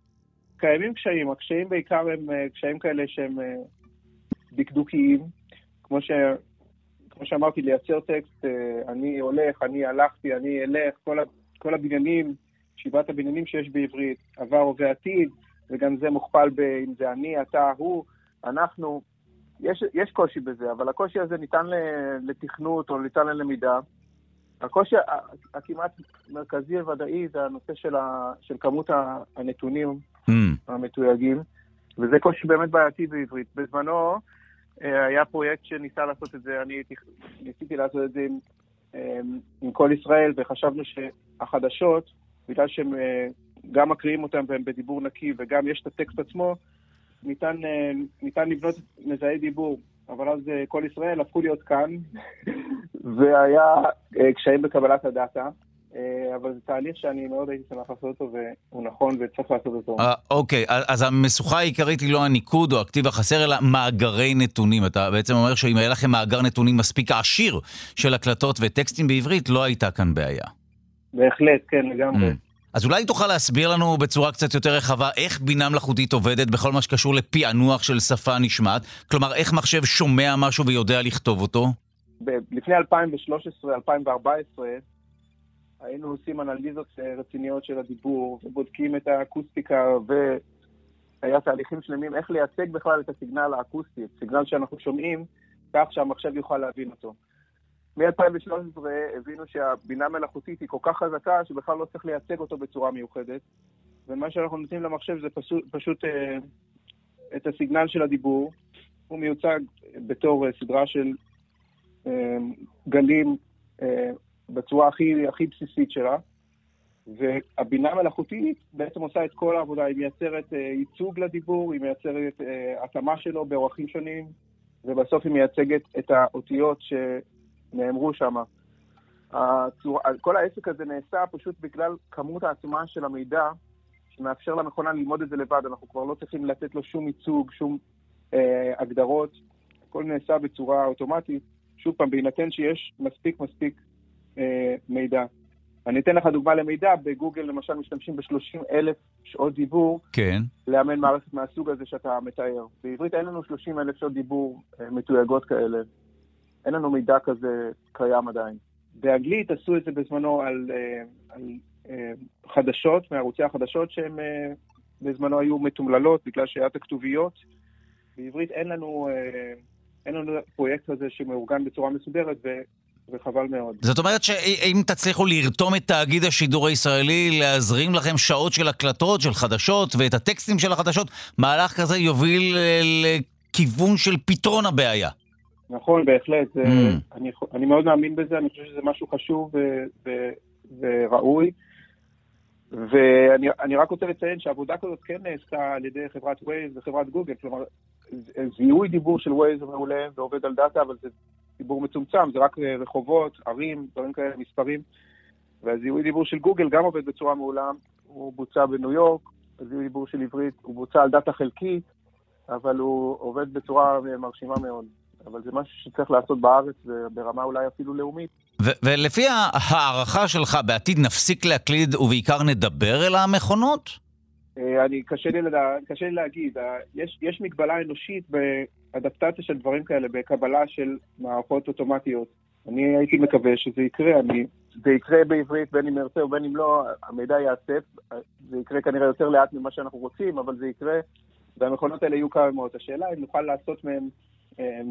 קיימים קשיים, הקשיים בעיקר הם אה, קשיים כאלה שהם אה, דקדוקיים, כמו, ש... כמו שאמרתי, לייצר טקסט, אה, אני הולך, אני הלכתי, אני אלך, כל, ה... כל הבניינים, שבעת הבניינים שיש בעברית, עבר ועתיד, וגם זה מוכפל ב... אם זה אני, אתה, הוא, אנחנו. יש, יש קושי בזה, אבל הקושי הזה ניתן לתכנות או ניתן ללמידה. הקושי הכמעט מרכזי וודאי זה הנושא של, ה... של כמות הנתונים Mm. המתויגים, וזה קושי באמת בעייתי בעברית. בזמנו אה, היה פרויקט שניסה לעשות את זה, אני ניסיתי לעשות את זה עם, אה, עם כל ישראל, וחשבנו שהחדשות, בגלל שהם אה, גם מקריאים אותם והם בדיבור נקי, וגם יש את הטקסט עצמו, ניתן, אה, ניתן לבנות מזהי דיבור. אבל אז אה, כל ישראל הפכו להיות כאן, והיה קשיים בקבלת הדאטה. אבל זה תהליך שאני מאוד הייתי שמח לעשות אותו, והוא נכון וצריך לעשות אותו. אוקיי, אז המשוכה העיקרית היא לא הניקוד או הכתיב החסר, אלא מאגרי נתונים. אתה בעצם אומר שאם היה לכם מאגר נתונים מספיק עשיר של הקלטות וטקסטים בעברית, לא הייתה כאן בעיה. בהחלט, כן, לגמרי. Mm. אז אולי תוכל להסביר לנו בצורה קצת יותר רחבה איך בינה מלאכותית עובדת בכל מה שקשור לפענוח של שפה נשמעת? כלומר, איך מחשב שומע משהו ויודע לכתוב אותו? לפני 2013-2014 היינו עושים אנליזות אה, רציניות של הדיבור ובודקים את האקוסטיקה והיה תהליכים שלמים איך לייצג בכלל את הסיגנל האקוסטי, את סיגנל שאנחנו שומעים, כך שהמחשב יוכל להבין אותו. מ-2013 הבינו שהבינה מלאכותית היא כל כך חזקה שבכלל לא צריך לייצג אותו בצורה מיוחדת, ומה שאנחנו נותנים למחשב זה פשוט, פשוט אה, את הסיגנל של הדיבור, הוא מיוצג בתור אה, סדרה של אה, גלים אה, בצורה הכי, הכי בסיסית שלה, והבינה המלאכותית בעצם עושה את כל העבודה, היא מייצרת אה, ייצוג לדיבור, היא מייצרת אה, התאמה שלו באורחים שונים, ובסוף היא מייצגת את האותיות שנאמרו שם. הצור... כל העסק הזה נעשה פשוט בגלל כמות העצומה של המידע שמאפשר למכונה ללמוד את זה לבד. אנחנו כבר לא צריכים לתת לו שום ייצוג, שום אה, הגדרות. הכל נעשה בצורה אוטומטית. שוב פעם, בהינתן שיש מספיק מספיק אה, מידע. אני אתן לך דוגמה למידע, בגוגל למשל משתמשים ב-30 אלף שעות דיבור כן. לאמן מערכת מהסוג הזה שאתה מתאר. בעברית אין לנו 30 אלף שעות דיבור אה, מתויגות כאלה. אין לנו מידע כזה קיים עדיין. באנגלית עשו את זה בזמנו על, אה, על אה, חדשות, מערוצי החדשות שהן אה, בזמנו היו מתומללות בגלל שהיה את הכתוביות. בעברית אין לנו, אין לנו פרויקט כזה שמאורגן בצורה מסודרת, ו, וחבל מאוד. זאת אומרת שאם תצליחו לרתום את תאגיד השידור הישראלי להזרים לכם שעות של הקלטות, של חדשות, ואת הטקסטים של החדשות, מהלך כזה יוביל לכיוון של פתרון הבעיה. נכון, בהחלט. Mm. אני, אני מאוד מאמין בזה, אני חושב שזה משהו חשוב ו, ו, וראוי. ואני אני רק רוצה לציין שעבודה כזאת כן נעשתה על ידי חברת Waze וחברת גוגל, כלומר, זיהוי דיבור של הוא מעולה ועובד על דאטה, אבל זה דיבור מצומצם, זה רק אה, רחובות, ערים, דברים כאלה, מספרים. והזיהוי דיבור של גוגל גם עובד בצורה מעולה, הוא בוצע בניו יורק, הזיהוי דיבור של עברית הוא בוצע על דאטה חלקית, אבל הוא עובד בצורה אה, מרשימה מאוד. אבל זה משהו שצריך לעשות בארץ וברמה אולי אפילו לאומית. ו- ולפי ההערכה שלך, בעתיד נפסיק להקליד ובעיקר נדבר אל המכונות? אה, אני, קשה לי, לדע, קשה לי להגיד, אה, יש, יש מגבלה אנושית באדפטציה של דברים כאלה, בקבלה של מערכות אוטומטיות. אני הייתי מקווה שזה יקרה, אני, זה יקרה בעברית בין אם נרצה ובין אם לא, המידע ייאסף, אה, זה יקרה כנראה יותר לאט ממה שאנחנו רוצים, אבל זה יקרה, והמכונות האלה יהיו קיימות. השאלה אם נוכל לעשות אה,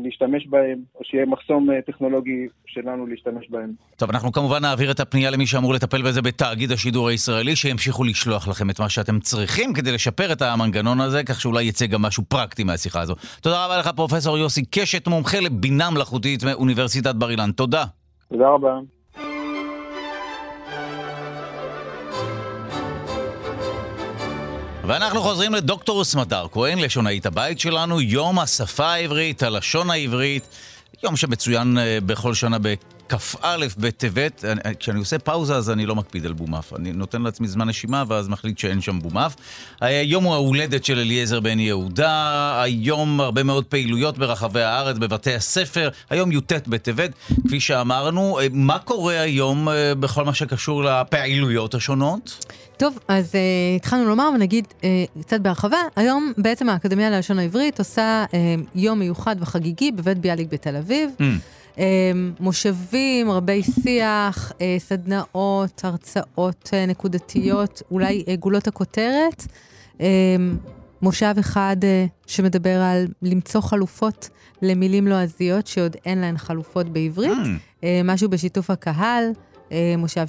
להשתמש בהם, או שיהיה מחסום אה, טכנולוגי שלנו להשתמש בהם. טוב, אנחנו כמובן נעביר את הפנייה למי שאמור לטפל בזה בתאגיד השידור הישראלי, שימשיכו לשלוח לכם את מה שאתם צריכים כדי לשפר את המנגנון הזה, כך שאולי יצא גם משהו פרקטי מהשיחה הזו. תודה רבה לך, פרופסור יוסי קשת, מומחה לבינה מלאכותית מאוניברסיטת בר אילן. תודה. תודה רבה. ואנחנו חוזרים לדוקטור סמדר כהן, לשונאית הבית שלנו, יום השפה העברית, הלשון העברית, יום שמצוין אה, בכל שנה בכ"א בטבת. אני- כשאני עושה פאוזה אז אני לא מקפיד על בומף. אני נותן לעצמי זמן נשימה ואז מחליט שאין שם בומף. היום הוא ההולדת של אליעזר בן יהודה, היום הרבה מאוד פעילויות ברחבי הארץ, בבתי הספר, היום י"ט בטבת, כפי שאמרנו. אה, מה קורה היום אה, בכל מה שקשור לפעילויות השונות? טוב, אז uh, התחלנו לומר ונגיד uh, קצת בהרחבה, היום בעצם האקדמיה ללשון העברית עושה uh, יום מיוחד וחגיגי בבית ביאליק בתל אביב. Mm. Uh, מושבים, רבי שיח, uh, סדנאות, הרצאות uh, נקודתיות, אולי uh, גולות הכותרת. Uh, מושב אחד שמדבר על למצוא חלופות למילים לועזיות שעוד אין להן חלופות בעברית. Mm. משהו בשיתוף הקהל. אה, מושב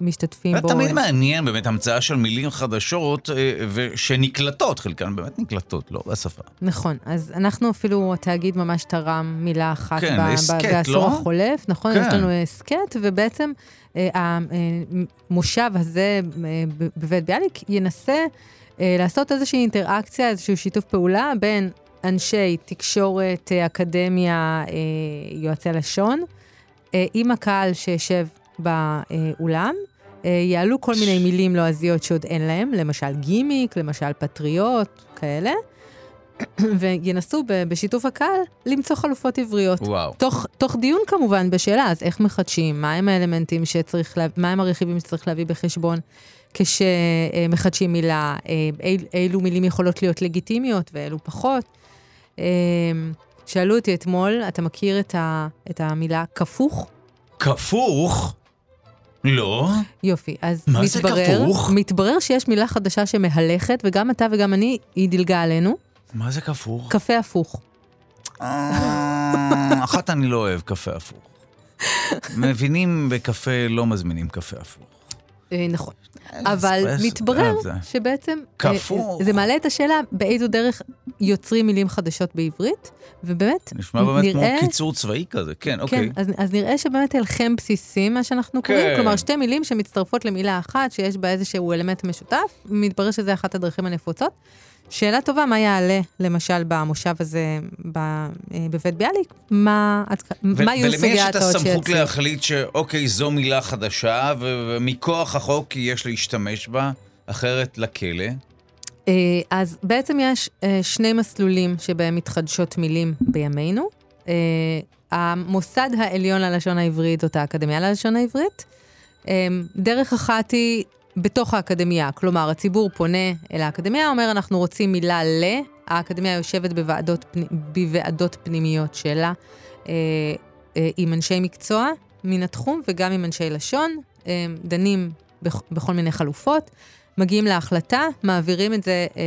שמשתתפים זה בו. תמיד מעניין באמת המצאה של מילים חדשות אה, ושנקלטות, חלקן באמת נקלטות, לא בשפה. נכון, אז אנחנו אפילו, התאגיד ממש תרם מילה אחת כן, ב- ב- הסכת, בעשור לא? החולף, נכון? כן. יש לנו הסכת, ובעצם אה, המושב הזה בבית ביאליק ינסה לעשות איזושהי אינטראקציה, איזשהו שיתוף פעולה בין אנשי תקשורת, אקדמיה, יועצי לשון, עם הקהל שישב באולם. אה, יעלו כל מיני מילים לועזיות שעוד אין להם, למשל גימיק, למשל פטריוט, כאלה. וינסו בשיתוף הקהל למצוא חלופות עבריות. וואו. תוך, תוך דיון כמובן בשאלה, אז איך מחדשים, מהם האלמנטים שצריך, לה, מהם הרכיבים שצריך להביא בחשבון כשמחדשים מילה, אה, אילו מילים יכולות להיות לגיטימיות ואילו פחות. שאלו אותי אתמול, אתה מכיר את, ה, את המילה כפוך? כפוך? לא. יופי, אז מה זה מתברר, כפוך? מתברר שיש מילה חדשה שמהלכת, וגם אתה וגם אני, היא דילגה עלינו, מה זה כפוך? קפה הפוך. אה, אחת אני לא אוהב קפה הפוך. מבינים בקפה, לא מזמינים קפה הפוך. אה, נכון. אבל מתברר אה, זה- שבעצם אה, כפוך. זה מעלה את השאלה באיזו דרך יוצרים מילים חדשות בעברית, ובאמת, נשמע באמת כמו נראה- קיצור צבאי כזה, כן, אוקיי. כן, אז, אז נראה שבאמת הלחם בסיסי, מה שאנחנו כן. קוראים, כלומר שתי מילים שמצטרפות למילה אחת, שיש בה איזשהו אלמנט משותף, מתברר שזה אחת הדרכים הנפוצות. שאלה טובה, מה יעלה, למשל, במושב הזה ב, אה, בבית ביאליק? מה, ו- מה יהיו סוגי ולמי יש את ההצעות הסמכות שיציעו? להחליט שאוקיי, זו מילה חדשה, ומכוח החוק יש להשתמש בה, אחרת לכלא? אה, אז בעצם יש אה, שני מסלולים שבהם מתחדשות מילים בימינו. המוסד העליון ללשון העברית זאת האקדמיה ללשון העברית. דרך אחת היא בתוך האקדמיה, כלומר, הציבור פונה אל האקדמיה, אומר, אנחנו רוצים מילה ל... האקדמיה יושבת בוועדות, בוועדות פנימיות שלה אה, אה, עם אנשי מקצוע מן התחום וגם עם אנשי לשון, אה, דנים בכ- בכל מיני חלופות. מגיעים להחלטה, מעבירים את זה אה,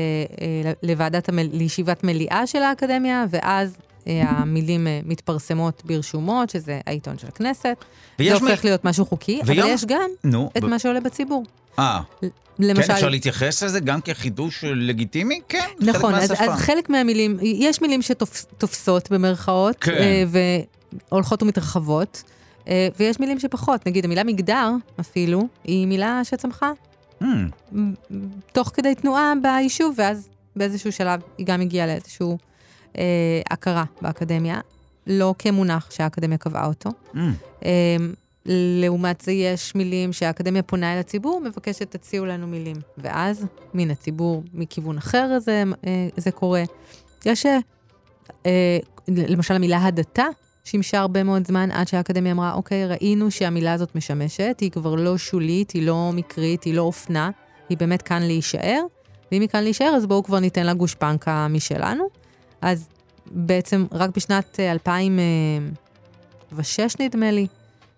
אה, לוועדת, המל... לישיבת מליאה של האקדמיה, ואז המילים אה, מתפרסמות ברשומות, שזה העיתון של הכנסת. זה הופך מי- להיות משהו חוקי, אבל ויום- יש גם נו, את ב- מה שעולה בציבור. אה, כן, למשל, אפשר להתייחס לזה גם כחידוש לגיטימי? כן, חלק נכון, אז, מהשפה. אז חלק מהמילים, יש מילים שתופסות במרכאות, כן. אה, והולכות ומתרחבות, אה, ויש מילים שפחות. נגיד, המילה מגדר, אפילו, היא מילה שצמחה מ- מ- תוך כדי תנועה ביישוב, ואז באיזשהו שלב היא גם הגיעה לאיזושהי אה, הכרה באקדמיה, לא כמונח שהאקדמיה קבעה אותו. hmm. אה, לעומת זה יש מילים שהאקדמיה פונה אל הציבור, מבקשת תציעו לנו מילים. ואז מן הציבור, מכיוון אחר זה, אה, זה קורה. יש, אה, אה, למשל המילה הדתה, שימשה הרבה מאוד זמן עד שהאקדמיה אמרה, אוקיי, ראינו שהמילה הזאת משמשת, היא כבר לא שולית, היא לא מקרית, היא לא אופנה, היא באמת כאן להישאר, ואם היא כאן להישאר, אז בואו כבר ניתן לה גושפנקה משלנו. אז בעצם רק בשנת אה, 2006, נדמה לי,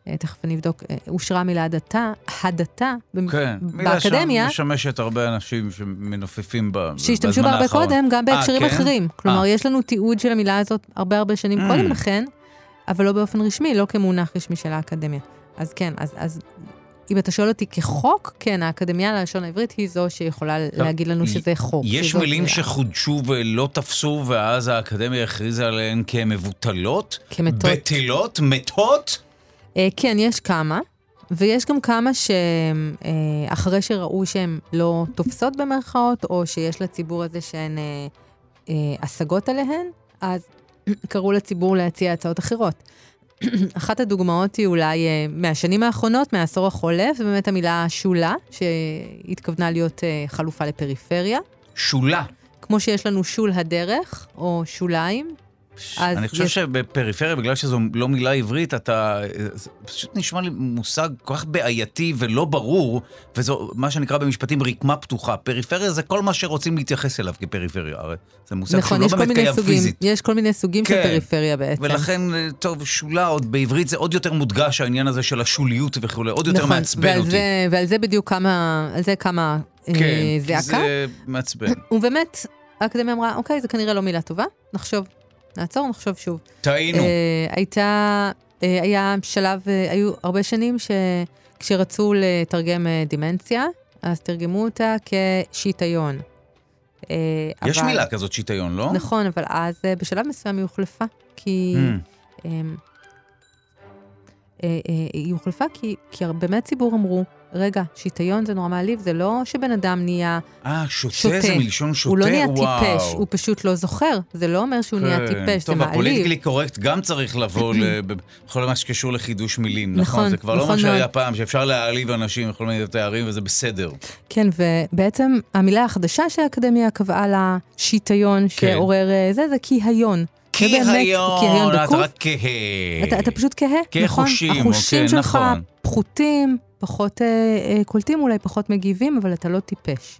אה, תכף אני אבדוק, אה, אושרה המילה הדתה, הדתה, במ- כן, מילה באקדמיה, שמשמשת הרבה אנשים שמנופפים ב- שהשתמשו בה בזמן הרבה האחרון. קודם, גם בהקשרים אה, כן? אחרים. כלומר, אה. יש לנו תיעוד של המילה הזאת הרבה הרבה שנים Mm. קודם לכן, אבל לא באופן רשמי, לא כמונח רשמי של האקדמיה. אז כן, אז, אז אם אתה שואל אותי כחוק, כן, האקדמיה ללשון העברית היא זו שיכולה להגיד לנו שזה חוק. יש מילים מילה. שחודשו ולא תפסו, ואז האקדמיה הכריזה עליהן כמבוטלות? כמתות. בטלות? מתות? אה, כן, יש כמה, ויש גם כמה שאחרי שראו שהן לא תופסות במרכאות, או שיש לציבור הזה שהן אה, אה, השגות עליהן, אז קראו לציבור להציע הצעות אחרות. אחת הדוגמאות היא אולי אה, מהשנים האחרונות, מהעשור החולף, באמת המילה שולה, שהתכוונה להיות אה, חלופה לפריפריה. שולה. כמו שיש לנו שול הדרך, או שוליים, אני חושב יש- שבפריפריה, בגלל שזו לא מילה עברית, אתה... זה פשוט נשמע לי מושג כל כך בעייתי ולא ברור, וזו מה שנקרא במשפטים רקמה פתוחה. פריפריה זה כל מה שרוצים להתייחס אליו כפריפריה. הרי זה מושג נכון, שהוא לא באמת קיים סוגים, פיזית. יש כל מיני סוגים של כן. פריפריה בעצם. ולכן, אה, טוב, שולה עוד בעברית זה עוד יותר מודגש, העניין הזה של השוליות וכולי, עוד יותר נכון, מעצבן ועל אותי. זה, ועל זה בדיוק כמה, על זה כמה כן, אה, זעקה. זה מעצבן. ובאמת, האקדמיה אמרה, אוקיי, זה כנראה לא מילה טובה, נחשוב, נעצור, נחשוב שוב. טעינו. אה, הייתה, אה, היה שלב, אה, היו הרבה שנים שכשרצו לתרגם אה, דימנציה, אז תרגמו אותה כשיטיון. אה, יש אבל- מילה כזאת שיטיון, לא? נכון, אבל אז אה, בשלב מסוים היא הוחלפה, כי... אמ, אה, אה, היא הוחלפה כי, כי הרבה מהציבור אמרו, רגע, שיטיון זה נורא מעליב, זה לא שבן אדם נהיה אה, שוטה, שוטה. זה מלשון שוטה? הוא לא נהיה וואו. טיפש, הוא פשוט לא זוכר. זה לא אומר שהוא נהיה כן. טיפש, זה טוב, מעליב. הפוליטיקלי קורקט גם צריך לבוא בכל מה שקשור לחידוש מילים, נכון? נכון, זה כבר לא נכון מה שהיה. פעם, שאפשר להעליב אנשים בכל מיני תארים וזה בסדר. כן, ובעצם המילה החדשה שהאקדמיה קבעה לה, שיטיון, כן. שעורר אה, זה, זה כיהיון. זה באמת כהיון, כהיון אתה. רק כהה. אתה, אתה פשוט כהה, כהה נכון? חושים, החושים אוקיי, שלך נכון. פחותים, פחות אה, אה, קולטים, אולי פחות מגיבים, אבל אתה לא טיפש.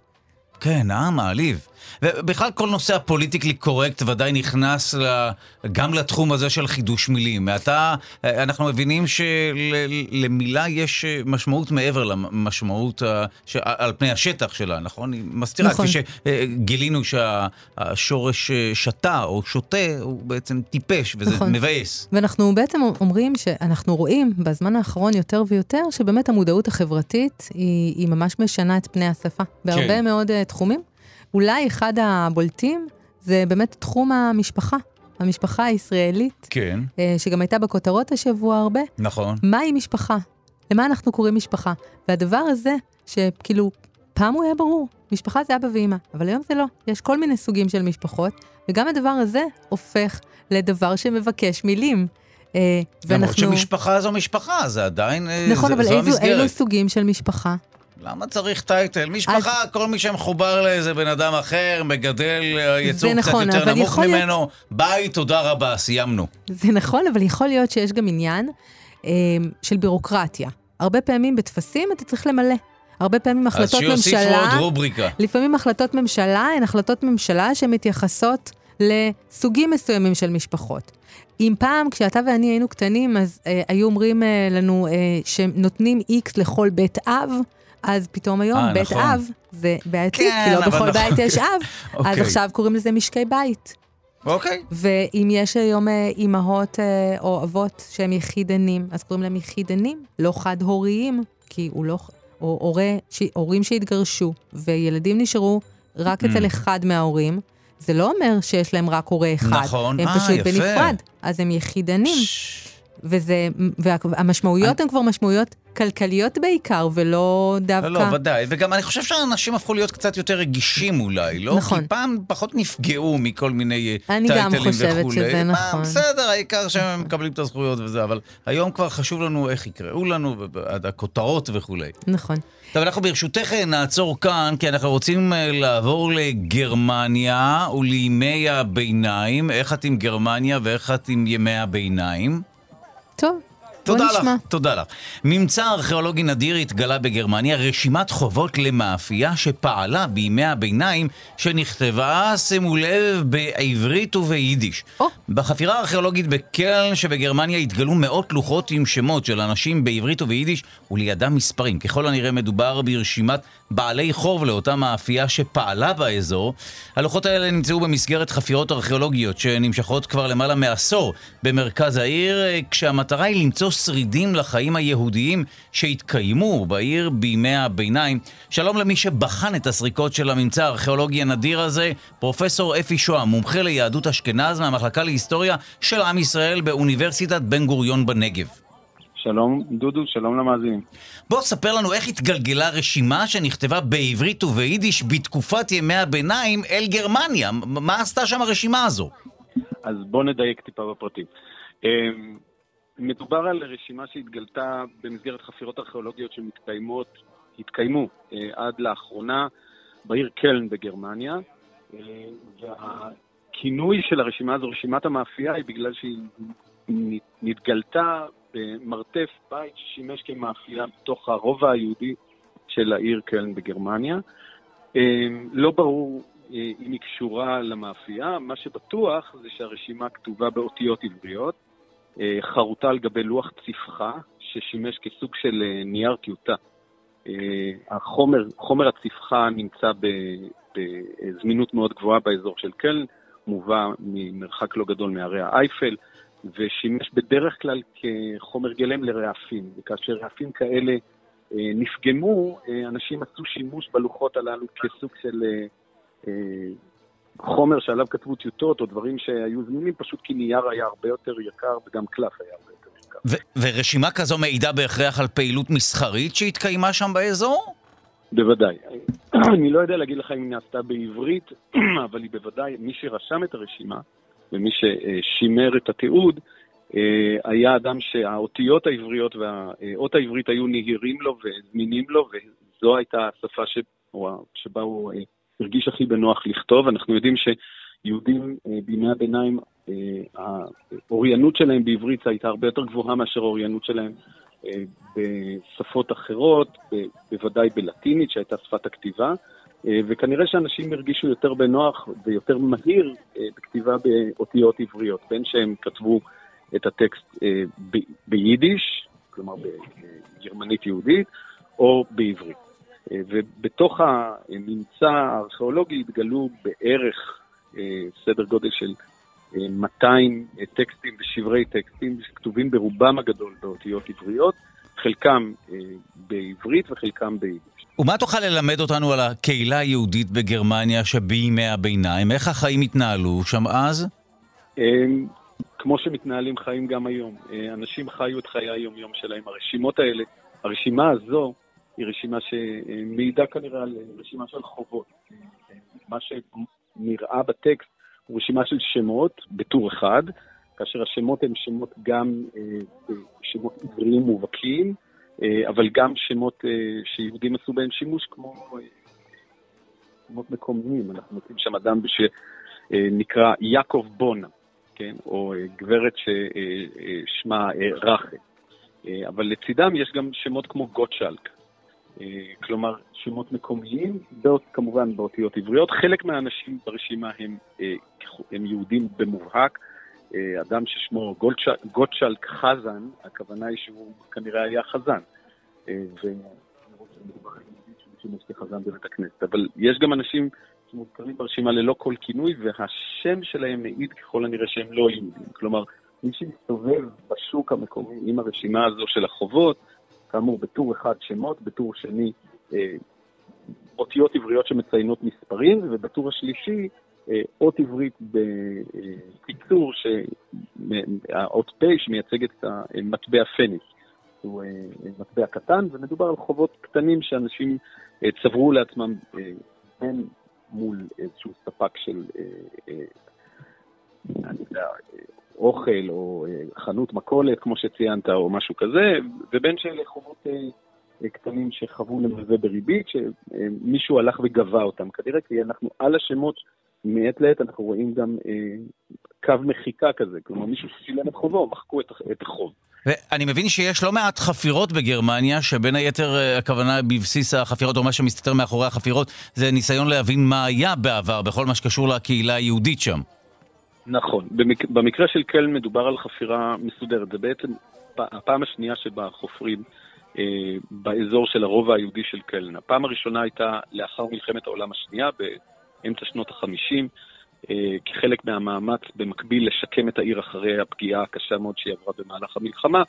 כן, אה, מעליב. ובכלל כל נושא הפוליטיקלי קורקט ודאי נכנס. גם לתחום הזה של חידוש מילים. מעתה אנחנו מבינים שלמילה יש משמעות מעבר למשמעות ה... ש... על פני השטח שלה, נכון? היא מסתירה, נכון. כפי שגילינו שהשורש שתה או שותה הוא בעצם טיפש, וזה נכון. מבאס. ואנחנו בעצם אומרים שאנחנו רואים בזמן האחרון יותר ויותר, שבאמת המודעות החברתית היא, היא ממש משנה את פני השפה. בהרבה כן. מאוד uh, תחומים. אולי אחד הבולטים זה באמת תחום המשפחה. המשפחה הישראלית, כן, uh, שגם הייתה בכותרות השבוע הרבה. נכון. מהי משפחה? למה אנחנו קוראים משפחה? והדבר הזה, שכאילו, פעם הוא היה ברור, משפחה זה אבא ואימא, אבל היום זה לא. יש כל מיני סוגים של משפחות, וגם הדבר הזה הופך לדבר שמבקש מילים. אה, למרות שמשפחה זו משפחה, זה עדיין, אה, נכון, ז- אבל זו איזו, המסגרת. אילו סוגים של משפחה? למה צריך טייטל? משפחה, כל מי שמחובר לאיזה בן אדם אחר, מגדל אה, יצור קצת נכון, יותר אבל נמוך יכול להיות- ממנו, ביי, תודה רבה, סיימנו. זה נכון, אבל יכול להיות שיש גם עניין אה, של בירוקרטיה. הרבה פעמים בטפסים אתה צריך למלא. הרבה פעמים אז החלטות שיוסיפו ממשלה... עוד רובריקה. לפעמים החלטות ממשלה הן החלטות ממשלה שמתייחסות לסוגים מסוימים של משפחות. אם פעם, כשאתה ואני היינו קטנים, אז אה, היו אומרים אה, לנו אה, שנותנים איקס לכל בית אב, אז פתאום היום אה, בית נכון. אב זה בעייתי, כן, כי לא בכל נכון. בית יש אב. אז אוקיי. עכשיו קוראים לזה משקי בית. אוקיי. ואם יש היום אה, אימהות אה, או אבות שהם יחידנים, אז קוראים להם יחידנים, לא חד-הוריים, כי הוא לא... או הורה, ש- הורים שהתגרשו, וילדים נשארו רק אצל אחד מההורים, זה לא אומר שיש להם רק הורה אחד. נכון. הם אה, פשוט יפה. בנפרד, אז הם יחידנים. וזה, והמשמעויות הן כבר משמעויות כלכליות בעיקר, ולא דווקא... לא, לא, ודאי. וגם אני חושב שאנשים הפכו להיות קצת יותר רגישים אולי, לא? נכון. כי פעם פחות נפגעו מכל מיני אה, אני גם טייטלים חושבת וכולי. שזה פעם, נכון. בסדר, העיקר שהם מקבלים את הזכויות וזה, אבל היום כבר חשוב לנו איך יקראו לנו, הכותרות וכולי. נכון. טוב, אנחנו ברשותך אה, נעצור כאן, כי אנחנו רוצים אה, לעבור לגרמניה ולימי הביניים. איך את עם גרמניה ואיך את עם ימי הביניים? טוב, תודה נשמע. לך, תודה לך. ממצא ארכיאולוגי נדיר התגלה בגרמניה רשימת חובות למאפייה שפעלה בימי הביניים, שנכתבה, שימו לב, בעברית וביידיש. או. בחפירה הארכיאולוגית בקלן שבגרמניה התגלו מאות לוחות עם שמות של אנשים בעברית וביידיש, ולידם מספרים. ככל הנראה מדובר ברשימת בעלי חוב לאותה מאפייה שפעלה באזור. הלוחות האלה נמצאו במסגרת חפירות ארכיאולוגיות שנמשכות כבר למעלה מעשור במרכז העיר, כשהמטרה היא למצוא שרידים לחיים היהודיים שהתקיימו בעיר בימי הביניים. שלום למי שבחן את הסריקות של הממצא הארכיאולוגי הנדיר הזה, פרופסור אפי שוהם, מומחה ליהדות אשכנז מהמחלקה להיסטוריה של עם ישראל באוניברסיטת בן גוריון בנגב. שלום דודו, שלום למאזינים. בוא ספר לנו איך התגלגלה רשימה שנכתבה בעברית וביידיש בתקופת ימי הביניים אל גרמניה. מה עשתה שם הרשימה הזו? אז בוא נדייק טיפה בפרטים. מדובר על רשימה שהתגלתה במסגרת חפירות ארכיאולוגיות שמתקיימות, התקיימו אה, עד לאחרונה בעיר קלן בגרמניה, אה, והכינוי של הרשימה הזו, רשימת המאפייה, היא בגלל שהיא נתגלתה במרתף בית ששימש כמאפייה בתוך הרובע היהודי של העיר קלן בגרמניה. אה, לא ברור אם היא קשורה למאפייה, מה שבטוח זה שהרשימה כתובה באותיות עבריות, חרוטה על גבי לוח צפחה, ששימש כסוג של אה, נייר טיוטה. אה, החומר, חומר הצפחה נמצא בזמינות מאוד גבוהה באזור של קלן, מובא ממרחק לא גדול מהרי האייפל, ושימש בדרך כלל כחומר גלם לרעפים, וכאשר רעפים כאלה אה, נפגמו, אה, אנשים עשו שימוש בלוחות הללו כסוג של אה, אה, חומר שעליו כתבו טיוטות או דברים שהיו זמינים, פשוט כי נייר היה הרבה יותר יקר וגם קלף היה הרבה יותר יקר. ו- ורשימה כזו מעידה בהכרח על פעילות מסחרית שהתקיימה שם באזור? בוודאי. אני לא יודע להגיד לך אם היא נעשתה בעברית, אבל היא בוודאי, מי שרשם את הרשימה ומי ששימר את התיעוד, אה, היה אדם שהאותיות העבריות והאות העברית היו נהירים לו וזמינים לו, וזו הייתה השפה שבה הוא אה, הרגיש הכי בנוח לכתוב. אנחנו יודעים שיהודים אה, בימי הביניים, האוריינות שלהם בעברית הייתה הרבה יותר גבוהה מאשר האוריינות שלהם בשפות אחרות, בוודאי בלטינית, שהייתה שפת הכתיבה, וכנראה שאנשים הרגישו יותר בנוח ויותר מהיר בכתיבה באותיות עבריות, בין שהם כתבו את הטקסט אה, ביידיש, כלומר בגרמנית יהודית, או בעברית. אה, ובתוך הממצא הארכיאולוגי התגלו בערך אה, סדר גודל של 200 טקסטים ושברי טקסטים שכתובים ברובם הגדול באותיות עבריות, חלקם בעברית וחלקם ביידיש. ומה תוכל ללמד אותנו על הקהילה היהודית בגרמניה שבימי הביניים? איך החיים התנהלו שם אז? כמו שמתנהלים חיים גם היום. אה, אנשים חיו את חיי היום-יום שלהם. הרשימות האלה, הרשימה הזו, היא רשימה שמעידה כנראה על רשימה של חובות. מה שנראה בטקסט הוא רשימה של שמות בטור אחד, כאשר השמות הם שמות גם אה, שמות עבריים מובהקים, אה, אבל גם שמות שיהודים עשו בהם שימוש, כמו שמות מקומיים. אנחנו מוצאים שם אדם שנקרא יעקב בונה. כן? או אה, גברת ששמה אה, רחל. אה, אבל לצידם יש גם שמות כמו גוטשלק, כלומר שמות מקומיים, באות, כמובן באותיות עבריות. חלק מהאנשים ברשימה הם, הם יהודים במובהק. אדם ששמו גוטשלק חזן, הכוונה היא שהוא כנראה היה חזן. שימוש בבית הכנסת. אבל יש גם אנשים שמוזכרים ברשימה ללא כל כינוי, והשם שלהם מעיד ככל הנראה שהם לא יהודים. כלומר, מי שמסתובב בשוק המקומי עם הרשימה הזו של החובות, כאמור, בטור אחד שמות, בטור שני אה, אותיות עבריות שמציינות מספרים, ובטור השלישי אה, אות עברית בקיצור, האות פ' שמייצגת את המטבע פניקס. הוא אה, מטבע קטן, ומדובר על חובות קטנים שאנשים אה, צברו לעצמם בין מול איזשהו ספק של, אה, אה, אני יודע, אוכל או אה, חנות מכולת, כמו שציינת, או משהו כזה, ובין שאלה חובות קטנים שחוו למלווה בריבית, שמישהו הלך וגבה אותם. כנראה כי אנחנו על השמות, מעת לעת אנחנו רואים גם קו מחיקה כזה, כלומר מישהו שילם את חובו, מחקו את החוב. ואני מבין שיש לא מעט חפירות בגרמניה, שבין היתר אה, הכוונה בבסיס החפירות, או מה שמסתתר מאחורי החפירות, זה ניסיון להבין מה היה בעבר, בכל מה שקשור לקהילה היהודית שם. נכון. במק... במקרה של קלן מדובר על חפירה מסודרת. זה בעצם הפעם השנייה שבה חופרים אה, באזור של הרובע היהודי של קלן. הפעם הראשונה הייתה לאחר מלחמת העולם השנייה, באמצע שנות החמישים. אה, כחלק מהמאמץ במקביל לשקם את העיר אחרי הפגיעה הקשה מאוד שהיא עברה במהלך המלחמה.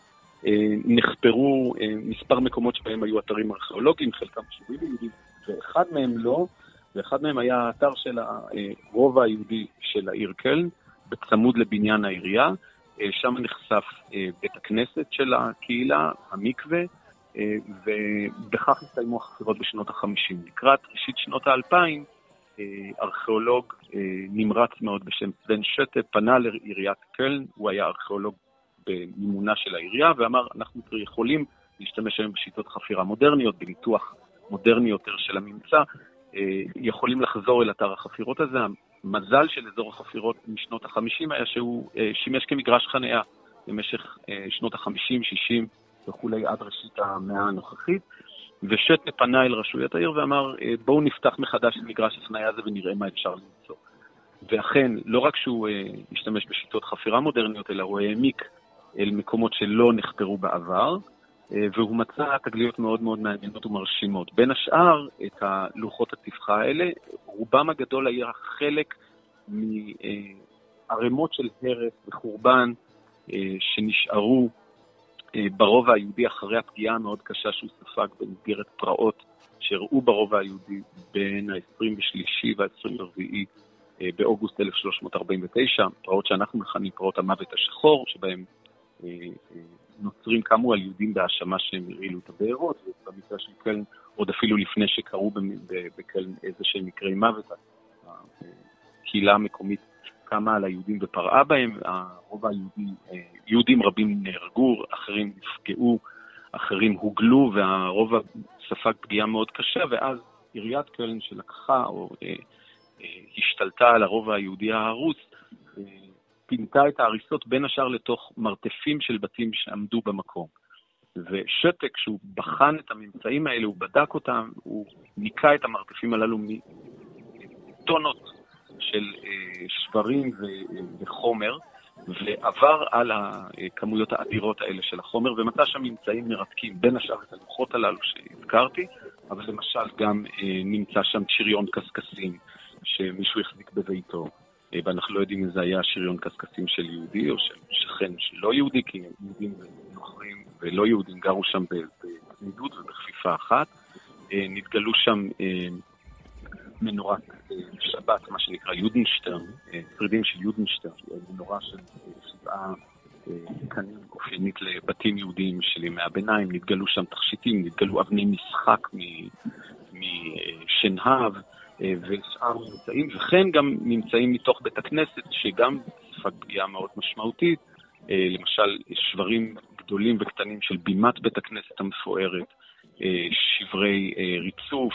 אה, נחפרו אה, מספר מקומות שבהם היו אתרים ארכיאולוגיים, חלקם קשורים יהודים, ואחד מהם לא, ואחד מהם היה האתר של הרובע היהודי של העיר קלן, בצמוד לבניין העירייה. שם נחשף בית הכנסת של הקהילה, המקווה, ובכך הסתיימו החפירות בשנות ה-50. לקראת ראשית שנות ה-2000, ארכיאולוג אה, נמרץ מאוד בשם סבן שטה פנה לעיריית קלן, הוא היה ארכיאולוג במימונה של העירייה, ואמר, אנחנו יכולים להשתמש היום בשיטות חפירה מודרניות, בניתוח מודרני יותר של הממצא, אה, יכולים לחזור אל אתר החפירות הזה. המזל של אזור החפירות משנות ה-50 היה שהוא אה, שימש כמגרש חניה במשך שנות ה-50, 60 וכולי עד ראשית המאה הנוכחית. ושטה פנה אל רשויות העיר ואמר, אה, בואו נפתח מחדש את מגרש החניה הזה ונראה מה אפשר למצוא. ואכן, לא רק שהוא אה, השתמש בשיטות חפירה מודרניות, אלא הוא העמיק אל מקומות שלא נחפרו בעבר, אה, והוא מצא תגליות מאוד מאוד מעניינות ומרשימות. בין השאר, את הלוחות הטפחה האלה, רובם הגדול היה חלק מערימות של הרס וחורבן שנשארו אה, ברובע היהודי אחרי הפגיעה המאוד קשה שהוא ספג במסגרת פרעות שאירעו ברובע היהודי בין ה-23 וה-24 אה, באוגוסט 1349, פרעות שאנחנו מכנים פרעות המוות השחור, שבהם הנוצרים קמו על יהודים בהאשמה שהם הרעילו את הבארות, ובמקרה של קלן, עוד אפילו לפני שקרו בקלן איזה שהם מקרי מוות, הקהילה המקומית קמה על היהודים ופרעה בהם, הרוב היהודים, יהודים רבים נהרגו, אחרים נפגעו, אחרים הוגלו, והרוב ספג פגיעה מאוד קשה, ואז עיריית קלן שלקחה או אה, אה, השתלטה על הרוב היהודי ההרוס, אה, פינתה את ההריסות בין השאר לתוך מרתפים של בתים שעמדו במקום. ושטק, כשהוא בחן את הממצאים האלה, הוא בדק אותם, הוא ניקה את המרתפים הללו מטונות של אה, שברים וחומר, ועבר על הכמויות האדירות האלה של החומר, ומצא שם ממצאים מרתקים, בין השאר את הלוחות הללו שהזכרתי, אבל למשל גם אה, נמצא שם שריון קשקשים שמישהו החזיק בביתו, אה, ואנחנו לא יודעים אם זה היה שריון קשקשים של יהודי או של שכן שלא יהודי, כי יהודים ונוכרים ולא יהודים גרו שם בצמידות ובכפיפה אחת. אה, נתגלו שם מנורת שבת, מה שנקרא יודנשטרן, שרידים של יודנשטרן, מנורה של שבעה קנים אופיינית לבתים יהודיים של ימי הביניים, נתגלו שם תכשיטים, נתגלו אבני משחק משנהב ושאר ממצאים, וכן גם ממצאים מתוך בית הכנסת, שגם ספג פגיעה מאוד משמעותית, למשל שברים גדולים וקטנים של בימת בית הכנסת המפוארת, שברי ריצוף,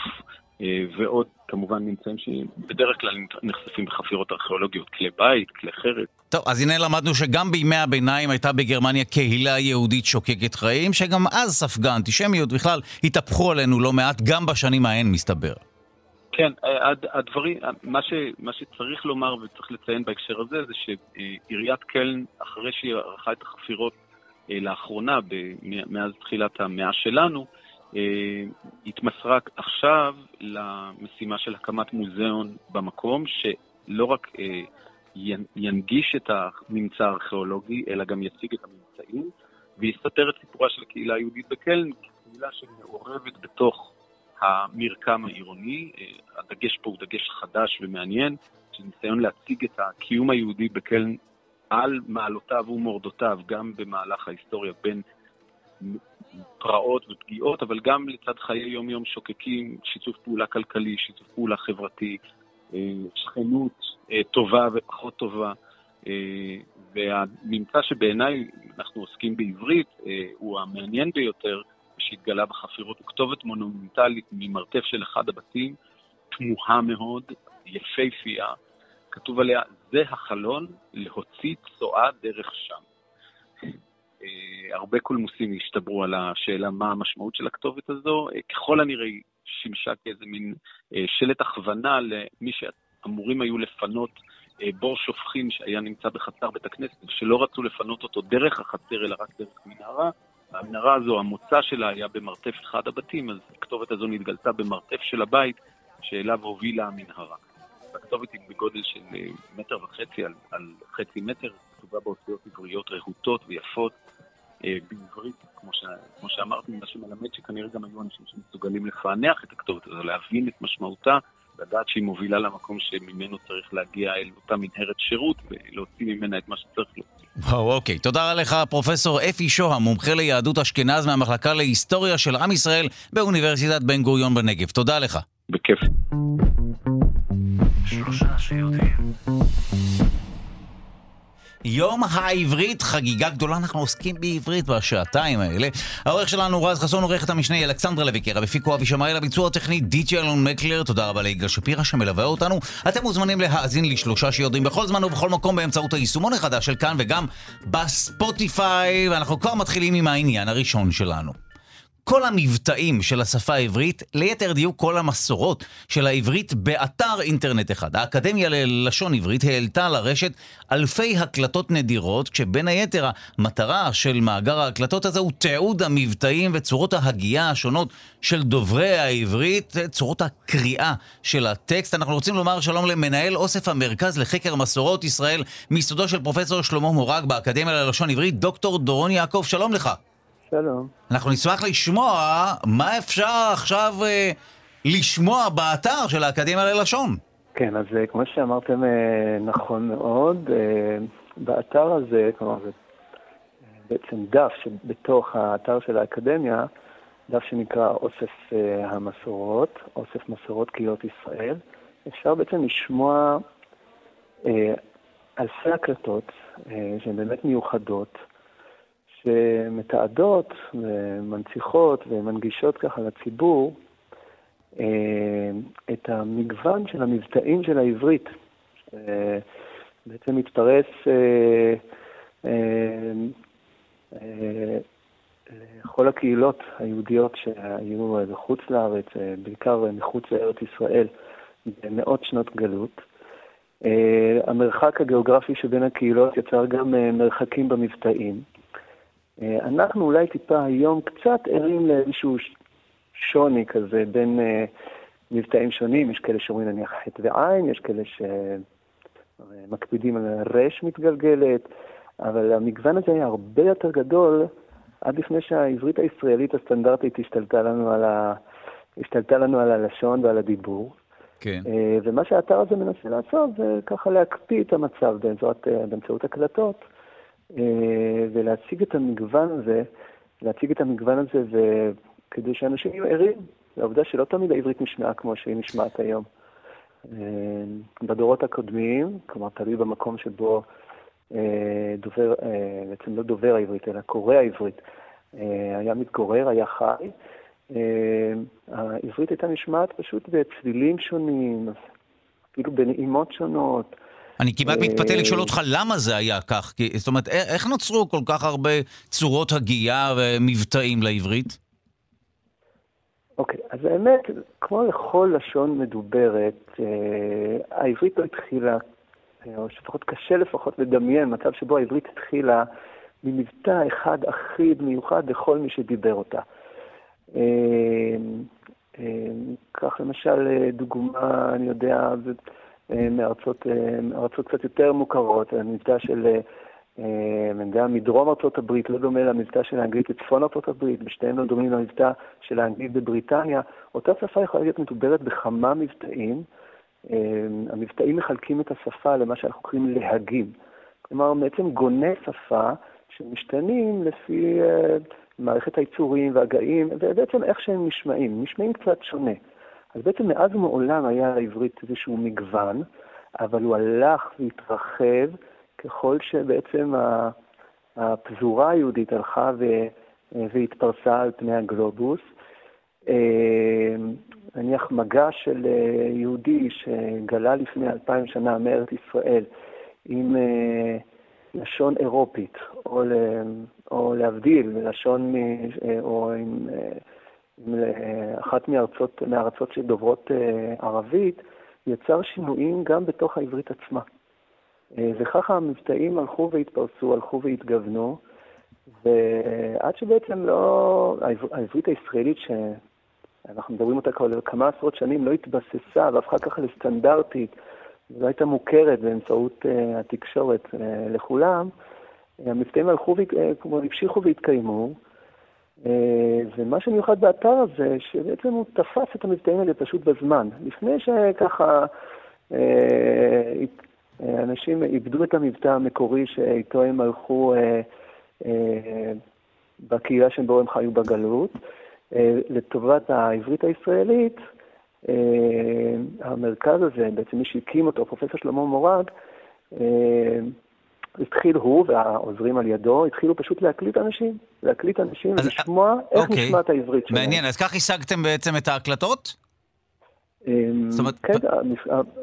ועוד כמובן נמצאים שבדרך כלל נחשפים בחפירות ארכיאולוגיות, כלי בית, כלי חרט. טוב, אז הנה למדנו שגם בימי הביניים הייתה בגרמניה קהילה יהודית שוקקת חיים, שגם אז ספגה אנטישמיות, בכלל התהפכו עלינו לא מעט, גם בשנים ההן מסתבר. כן, הדברים, מה, ש, מה שצריך לומר וצריך לציין בהקשר הזה, זה שעיריית קלן, אחרי שהיא ערכה את החפירות אה, לאחרונה, מאז תחילת המאה שלנו, אה, התמסרה עכשיו למשימה של הקמת מוזיאון במקום, שלא רק אה, ינגיש את הממצא הארכיאולוגי, אלא גם יציג את הממצאים, ויספר את סיפורה של הקהילה היהודית בקלן, קהילה שמעורבת בתוך המרקם העירוני. אה, הדגש פה הוא דגש חדש ומעניין, של ניסיון להציג את הקיום היהודי בקלן על מעלותיו ומורדותיו, גם במהלך ההיסטוריה בין פרעות ופגיעות, אבל גם לצד חיי יום-יום שוקקים, שיתוף פעולה כלכלי, שיתוף פעולה חברתי, אה, שכנות אה, טובה ופחות טובה. אה, והממצא שבעיניי אנחנו עוסקים בעברית הוא המעניין ביותר שהתגלה בחפירות, הוא כתובת מונומנטלית ממרתף של אחד הבתים, תמוהה מאוד, יפייפייה, כתוב עליה, זה החלון להוציא צואה דרך שם. הרבה קולמוסים השתברו על השאלה מה המשמעות של הכתובת הזו. אה, ככל הנראה היא שימשה כאיזה מין אה, שלט הכוונה למי שאמורים היו לפנות אה, בור שופכין שהיה נמצא בחצר בית הכנסת, ושלא רצו לפנות אותו דרך החצר, אלא רק דרך מנהרה. המנהרה הזו, המוצא שלה היה במרתף אחד הבתים, אז הכתובת הזו נתגלתה במרתף של הבית שאליו הובילה המנהרה. הכתובת היא בגודל של מטר וחצי על, על חצי מטר, כתובה באותיות עבריות רהוטות ויפות, אה, בעברית, כמו, ש... כמו שאמרתי, מה שמלמד שכנראה גם היו אנשים שמסוגלים לפענח את הכתובת הזו, להבין את משמעותה, לדעת שהיא מובילה למקום שממנו צריך להגיע אל אותה מנהרת שירות ולהוציא ממנה את מה שצריך להוציא. וואו, אוקיי. תודה לך, פרופסור אפי שוהם, מומחה ליהדות אשכנז מהמחלקה להיסטוריה של עם ישראל באוניברסיטת בן גוריון בנגב. תודה לך. בכיף. שלושה שיודעים. יום העברית, חגיגה גדולה, אנחנו עוסקים בעברית בשעתיים האלה. העורך שלנו רז חסון, עורכת המשנה אלכסנדרה לויקרה, בפיקו אבי שמאי, לביצוע הטכני די.ג'י אלון מקלר, תודה רבה ליגאל שפירא שמלווה אותנו. אתם מוזמנים להאזין לשלושה שיודעים בכל זמן ובכל מקום באמצעות היישומון החדש של כאן וגם בספוטיפיי, ואנחנו כבר מתחילים עם העניין הראשון שלנו. כל המבטאים של השפה העברית, ליתר דיוק כל המסורות של העברית באתר אינטרנט אחד. האקדמיה ללשון עברית העלתה לרשת אלפי הקלטות נדירות, כשבין היתר המטרה של מאגר ההקלטות הזה הוא תיעוד המבטאים וצורות ההגייה השונות של דוברי העברית, צורות הקריאה של הטקסט. אנחנו רוצים לומר שלום למנהל אוסף המרכז לחקר מסורות ישראל, מיסודו של פרופסור שלמה מורג באקדמיה ללשון עברית, דוקטור דורון יעקב, שלום לך. שלום. אנחנו נשמח לשמוע מה אפשר עכשיו אה, לשמוע באתר של האקדמיה ללשון. כן, אז אה, כמו שאמרתם, אה, נכון מאוד. אה, באתר הזה, כלומר, זה בעצם דף שבתוך האתר של האקדמיה, דף שנקרא אוסף אה, המסורות, אוסף מסורות קהילות ישראל. אפשר בעצם לשמוע אה, אלפי הקלטות אה, שהן באמת מיוחדות, שמתעדות ומנציחות ומנגישות ככה לציבור אה, את המגוון של המבטאים של העברית. אה, בעצם מתפרס אה, לכל הקהילות היהודיות שהיו בחוץ לארץ, בעיקר מחוץ לארץ ישראל, במאות שנות גלות. המרחק הגיאוגרפי שבין הקהילות יצר גם מרחקים במבטאים. Uh, אנחנו אולי טיפה היום קצת ערים לאיזשהו שוני כזה בין uh, מבטאים שונים, יש כאלה שאומרים נניח חטא ועין, יש כאלה שמקפידים על רש מתגלגלת, אבל המגוון הזה היה הרבה יותר גדול עד לפני שהעברית הישראלית הסטנדרטית השתלטה לנו על, ה... השתלטה לנו על הלשון ועל הדיבור. כן. אה, ומה שהאתר הזה מנסה לעשות זה ככה להקפיא את המצב באמצעות, אה, באמצעות הקלטות, אה, ולהציג את המגוון הזה, להציג את המגוון הזה כדי שאנשים יהיו ערים לעובדה שלא תמיד העברית נשמעה כמו שהיא נשמעת היום. בדורות הקודמים, כלומר תלוי במקום שבו דובר, בעצם לא דובר העברית, אלא קורא העברית, היה מתגורר, היה חי, אה, העברית הייתה נשמעת פשוט בצלילים שונים, אפילו בנעימות שונות. אני כמעט מתפתה אה, לשאול אותך למה זה היה כך. זאת אומרת, איך נוצרו כל כך הרבה צורות הגייה ומבטאים לעברית? אוקיי, אז האמת, כמו לכל לשון מדוברת, אה, העברית לא התחילה, או שלפחות קשה לפחות לדמיין מצב שבו העברית התחילה ממבטא אחד אחיד, מיוחד לכל מי שדיבר אותה. אה, אה, כך למשל אה, דוגמה, אני יודע, מארצות, מארצות קצת יותר מוכרות, המבטא של, אני יודע, מדרום ארצות הברית לא דומה למבטא של האנגלית בצפון ארצות הברית, בשתיהם לא דומים למבטא של האנגלית בבריטניה. אותה שפה יכולה להיות מדוברת בכמה מבטאים. המבטאים מחלקים את השפה למה שאנחנו קוראים להגים. כלומר, בעצם גוני שפה שמשתנים לפי מערכת היצורים והגאים, ובעצם איך שהם נשמעים, נשמעים קצת שונה. אז בעצם מאז ומעולם היה לעברית איזשהו מגוון, אבל הוא הלך והתרחב ככל שבעצם הפזורה היהודית הלכה והתפרסה על פני הגלובוס. אה, נניח מגע של אה, יהודי שגלה לפני אלפיים שנה מארץ ישראל עם אה, לשון אירופית, או, או להבדיל מלשון, או עם, עם אחת מארצות, מארצות שדוברות אה, ערבית, יצר שינויים גם בתוך העברית עצמה. אה, וככה המבטאים הלכו והתפרסו, הלכו והתגוונו, ועד שבעצם לא... העברית הישראלית, שאנחנו מדברים אותה כבר כמה עשרות שנים, לא התבססה והפכה ככה לסטנדרטית לא הייתה מוכרת באמצעות uh, התקשורת לכולם, המבטאים הלכו, כמו המשיכו והתקיימו, ומה שמיוחד באתר הזה, שבעצם הוא תפס את המבטאים האלה פשוט בזמן. לפני שככה uh, אנשים איבדו את המבטא המקורי שאיתו הם הלכו בקהילה שבו הם חיו בגלות, לטובת העברית הישראלית, אה, המרכז הזה, בעצם מי שהקים אותו, פרופסור שלמה מורג, אה, התחיל הוא והעוזרים על ידו, התחילו פשוט להקליט אנשים, להקליט אנשים אז, ולשמוע איך אוקיי. נשמעת העברית שלהם. מעניין, אז כך השגתם בעצם את ההקלטות? אמ, זאת אומרת... כן,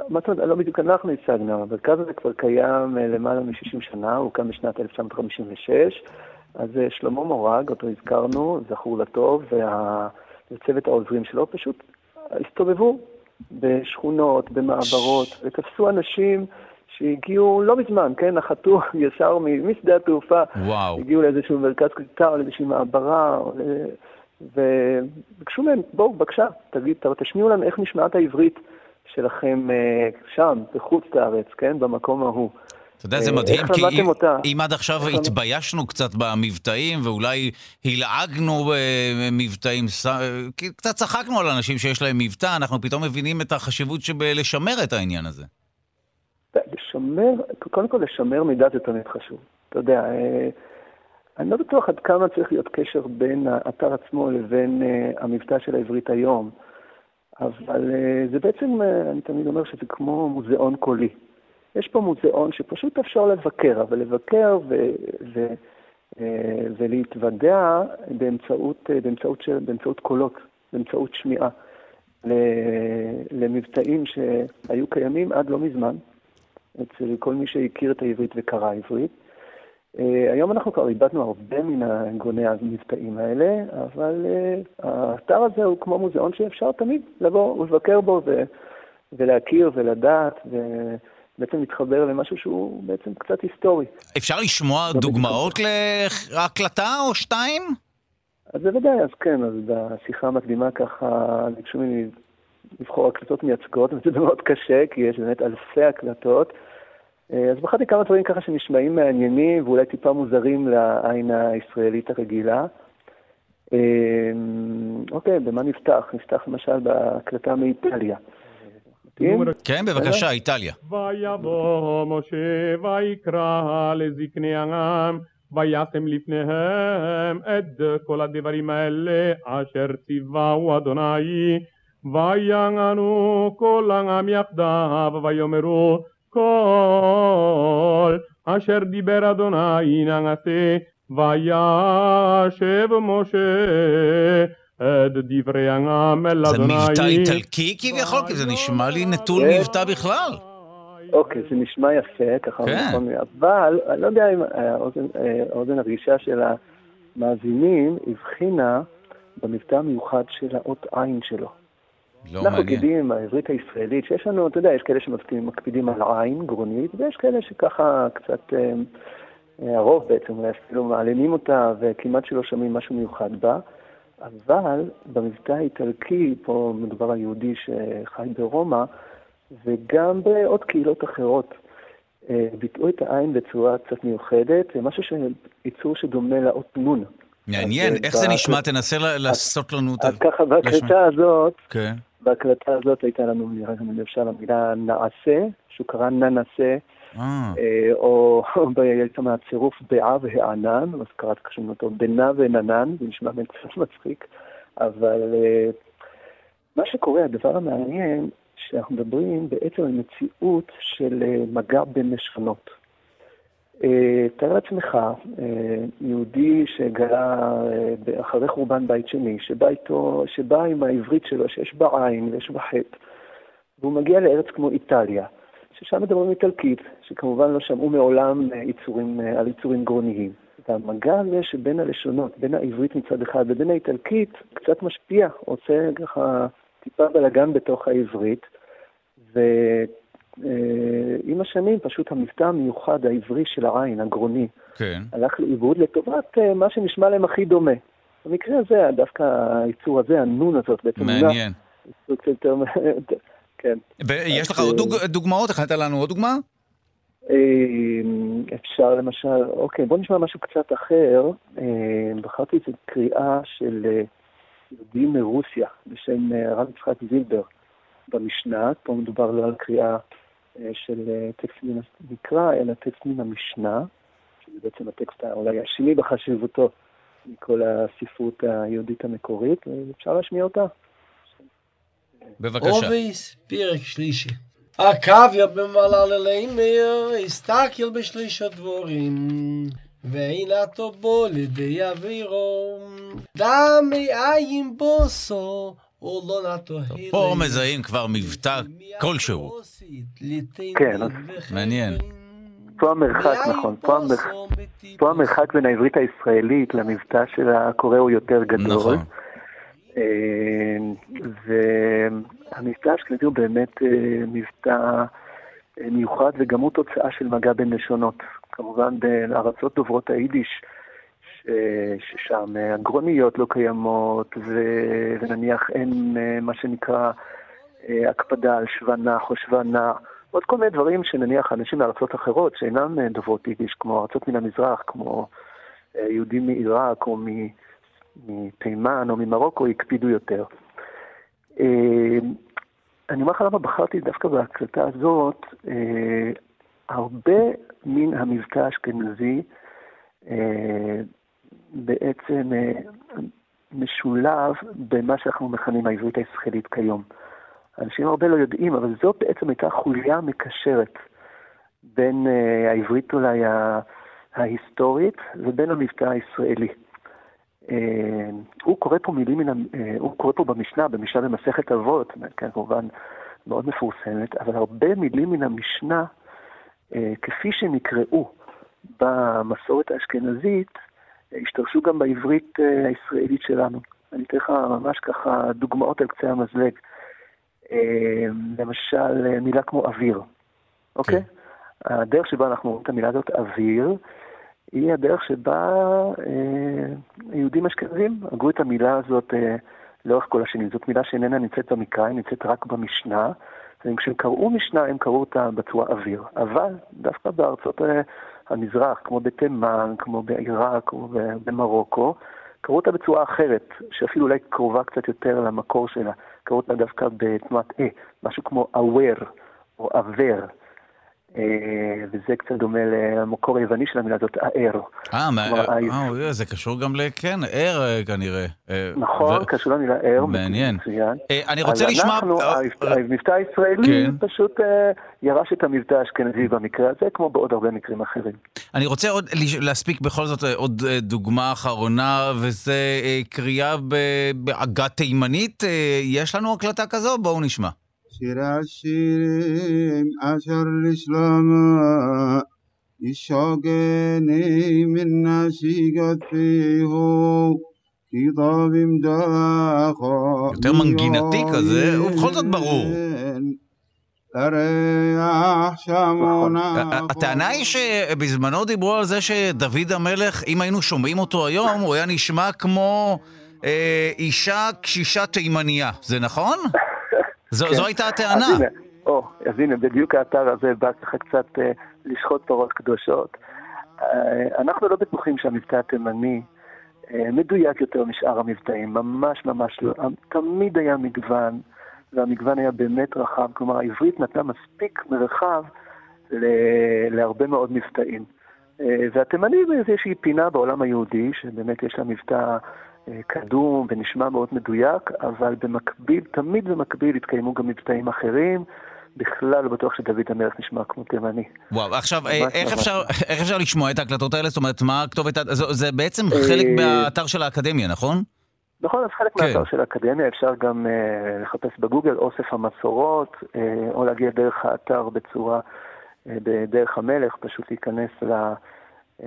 מה זאת אומרת, לא בדיוק אנחנו השגנו, המרכז הזה כבר קיים אה, למעלה מ-60 שנה, הוא קם בשנת 1956, אז שלמה מורג, אותו הזכרנו, זכור לטוב, וצוות העוזרים שלו פשוט הסתובבו בשכונות, במעברות, ותפסו אנשים שהגיעו לא מזמן, כן? נחתו ישר משדה התעופה. וואו. הגיעו לאיזשהו מרכז קליטה או לאיזושהי מעברה, וביקשו מהם, בואו, בבקשה, תגיד, תשמיעו לנו איך נשמעת העברית שלכם אה, שם, בחוץ לארץ, כן? במקום ההוא. אתה יודע, זה אה, מדהים, כי אם, אם עד עכשיו התביישנו קצת במבטאים, ואולי הלעגנו במבטאים, קצת צחקנו על אנשים שיש להם מבטא, אנחנו פתאום מבינים את החשיבות שבלשמר את העניין הזה. לשמר, קודם כל לשמר מידע זה תמיד חשוב. אתה יודע, אה, אני לא בטוח עד כמה צריך להיות קשר בין האתר עצמו לבין uh, המבטא של העברית היום, אבל uh, זה בעצם, אני תמיד אומר שזה כמו מוזיאון קולי. יש פה מוזיאון שפשוט אפשר לבקר, אבל לבקר ו... ו ולהתוודע באמצעות, באמצעות, באמצעות קולות, באמצעות שמיעה, למבטאים שהיו קיימים עד לא מזמן, אצל כל מי שהכיר את העברית וקרא עברית. אה, היום אנחנו כבר איבדנו הרבה מן גוני המבטאים האלה, אבל אה, האתר הזה הוא כמו מוזיאון שאפשר תמיד לבוא ולבקר בו ו- ולהכיר ולדעת, ובעצם להתחבר למשהו שהוא בעצם קצת היסטורי. אפשר לשמוע לא דוגמאות להקלטה או שתיים? אז בוודאי, אז כן, אז בשיחה המקדימה ככה ביקשו ממני לבחור הקלטות מייצגות, וזה מאוד קשה, כי יש באמת אלפי הקלטות. אה, אז בחרתי כמה דברים ככה שנשמעים מעניינים ואולי טיפה מוזרים לעין הישראלית הרגילה. אה, אוקיי, במה נפתח? נפתח למשל בהקלטה מאיטליה. כן, בבקשה, איטליה. ויבוא משה ויקרא לזקני העם וישם לפניהם את כל הדברים האלה אשר ציווהו אדוני ויענו כל העם יחדיו ויאמרו כל אשר דיבר אדוני נעשה וישב משה את דברי העם אל אדוני. זה מבטא איטלקי כביכול? כי זה נשמע לי נטול מבטא בכלל. אוקיי, זה נשמע יפה, ככה כן. נכון, אבל אני לא יודע אם האוזן הרגישה של המאזינים הבחינה במבטא המיוחד של האות עין שלו. לא אנחנו מעניין. יודעים, העברית הישראלית, שיש לנו, אתה יודע, יש כאלה שמקפידים על עין גרונית, ויש כאלה שככה קצת, אה, אה, הרוב בעצם, אולי אפילו מעלימים אותה, וכמעט שלא שומעים משהו מיוחד בה. אבל במבטא האיטלקי, פה מדובר על יהודי שחי ברומא, וגם בעוד קהילות אחרות, אה, ביטאו את העין בצורה קצת מיוחדת, משהו ייצור שדומה לאות נון. מעניין, איך זה נשמע? תנסה לעשות לנו את ה... אז ככה, בהקלטה הזאת, כן. בהקלטה הזאת הייתה לנו, אפשר, המילה נעשה, שהוא קרא ננסה, אה. אה, או בעצם הצירוף בעה והענן, אז קראתי קשור אותו בנה וננן, זה נשמע בין קצת מצחיק, אבל אה, מה שקורה, הדבר המעניין, שאנחנו מדברים בעצם על מציאות של מגע בין לשונות. אה, תאר לעצמך, אה, יהודי שגלה אה, אחרי חורבן בית שני, שבא, איתו, שבא עם העברית שלו, שיש בה עין ויש בה חטא, והוא מגיע לארץ כמו איטליה, ששם מדברים איטלקית, שכמובן לא שמעו מעולם יצורים, על יצורים גרוניים. והמגע הזה שבין הלשונות, בין העברית מצד אחד ובין האיטלקית, קצת משפיע, עושה ככה טיפה בלאגן בתוך העברית, ו... אה, עם השנים פשוט המבטא המיוחד העברי של העין, הגרוני, כן. הלך לאיבוד לטובת אה, מה שנשמע להם הכי דומה. במקרה הזה, דווקא הייצור הזה, הנון הזאת, בעצם... מעניין. כן. ויש לך עוד אה, דוגמאות? הכנת לנו עוד דוגמה? אפשר למשל, אוקיי, בוא נשמע משהו קצת אחר. בחרתי איזו קריאה של יהודי מרוסיה בשם הרב יצחק זילבר במשנה, פה מדובר לא על קריאה אה, של אה, טקסט מן המקרא, אלא טקסט מן המשנה, שזה בעצם הטקסט אולי השני בחשיבותו מכל הספרות היהודית המקורית, ואפשר להשמיע אותה. בבקשה. אבות, פרק שלישי. עקביא בן מהללאל אומר, הסתכל בשלושה דברים, ועינתו בו לידי אווירו, דמי עין בוסו, פה מזהים כבר מבטא כלשהו. כן, מעניין. פה המרחק, נכון, פה, המרחק, פה המרחק בין העברית הישראלית למבטא של הקורא הוא יותר גדול. נכון. אה, והמבטא האשכנזי הוא באמת אה, מבטא אה, מיוחד וגם הוא תוצאה של מגע בין לשונות. כמובן בארצות דוברות היידיש ששם אגרוניות לא קיימות, ונניח אין אה, מה שנקרא אה, הקפדה על שוונח או שוונה, עוד כל מיני דברים שנניח אנשים מארצות אחרות שאינם אה, דוברות יידיש, כמו ארצות מן המזרח, כמו יהודים מעיראק או מתימן או ממרוקו, הקפידו יותר. אני אומר לך למה בחרתי דווקא בהקלטה הזאת, הרבה מן המבטא האשכנזי בעצם אה, משולב במה שאנחנו מכנים העברית הישראלית כיום. אנשים הרבה לא יודעים, אבל זו בעצם הייתה חוליה מקשרת בין אה, העברית אולי ההיסטורית ובין המבטא הישראלי. אה, הוא קורא פה מילים מן, הוא קורא פה במשנה, במשנה במסכת אבות, כן, כמובן מאוד מפורסמת, אבל הרבה מילים מן המשנה, כפי שנקראו במסורת האשכנזית, השתרשו גם בעברית אה, הישראלית שלנו. אני אתן לך ממש ככה דוגמאות על קצה המזלג. אה, למשל, אה, מילה כמו אוויר, אוקיי? הדרך שבה אנחנו רואים את המילה הזאת, אוויר, היא הדרך שבה אה, יהודים אשכנזים הגו את המילה הזאת אה, לאורך כל השנים. זאת מילה שאיננה נמצאת במקרא, היא נמצאת רק במשנה. וכשהם קראו משנה, הם קראו אותה בצורה אוויר. אבל דווקא בארצות אה, המזרח, כמו בתימן, כמו בעיראק, כמו במרוקו, קראו אותה בצורה אחרת, שאפילו אולי קרובה קצת יותר למקור שלה. קראו אותה דווקא בתנועת אה, משהו כמו aware או עוור. אה, וזה קצת דומה למקור היווני של המילה הזאת, האר. אה, אה, ה- אוי, זה קשור גם ל... כן, ער אה, כנראה. אה, נכון, קשור למילה ער. מעניין. אה, אני רוצה לשמוע... אה, המבטא- אה, הישראלי כן. פשוט אה, ירש את המבטא האשכנזי במקרה הזה, כמו בעוד הרבה מקרים אחרים. אני רוצה עוד להספיק בכל זאת אה, עוד אה, דוגמה אחרונה, וזה אה, קריאה בעגה תימנית. אה, יש לנו הקלטה כזו? בואו נשמע. שיר השירים אשר לשלמה ישוגני מן נשיגת פיהו עם דחו יותר מנגינתי כזה, ובכל זאת ברור. נכון. הטענה היא שבזמנו דיברו על זה שדוד המלך, אם היינו שומעים אותו היום, הוא היה נשמע כמו אה, אישה קשישה תימניה. זה נכון? זו, כן. זו הייתה הטענה. אז הנה, או, אז הנה, בדיוק האתר הזה בא ככה קצת אה, לשחוט פרות קדושות. אה, אנחנו לא בטוחים שהמבטא התימני אה, מדויק יותר משאר המבטאים, ממש ממש לא. תמיד היה מגוון, והמגוון היה באמת רחב, כלומר העברית נתנה מספיק מרחב ל- להרבה מאוד מבטאים. אה, והתימני זה איזושהי פינה בעולם היהודי, שבאמת יש לה מבטא אה, קדום ונשמע מאוד מדויק, אבל במקביל, תמיד במקביל התקיימו גם מבטאים אחרים. בכלל לא בטוח שדוד המלך נשמע כמו תימני. וואו, עכשיו, אה, איך. אפשר, איך אפשר לשמוע את ההקלטות האלה? זאת אומרת, מה הכתובת? זה, זה בעצם אה, חלק מהאתר של האקדמיה, נכון? נכון, אז חלק כן. מהאתר של האקדמיה אפשר גם uh, לחפש בגוגל אוסף המסורות, uh, או להגיע דרך האתר בצורה, uh, בדרך המלך, פשוט להיכנס ל... uh,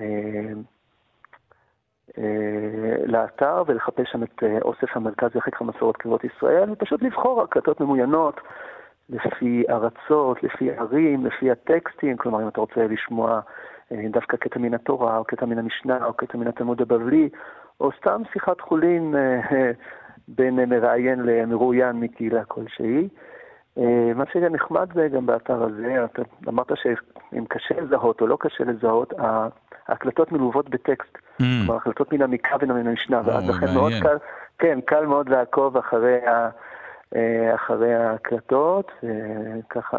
לאתר ולחפש שם את uh, אוסף המרכז לחקר המסורות קריאות ישראל, ופשוט לבחור הקלטות ממוינות לפי ארצות, לפי ערים, לפי הטקסטים, כלומר אם אתה רוצה לשמוע אה, דווקא קטע מן התורה, או קטע מן המשנה, או קטע מן התלמוד הבבלי, או סתם שיחת חולין אה, בין אה, מראיין למרואיין מקהילה כלשהי. אה, מה שהיה נחמד זה גם באתר הזה, אתה אמרת שאם קשה לזהות או לא קשה לזהות, ההקלטות מלוות בטקסט. כלומר, הקלטות מן המקרא ומן המשנה, ואז לכן מאוד. קל, כן, קל מאוד לעקוב אחרי, ה, אה, אחרי ההקלטות, אה, ככה,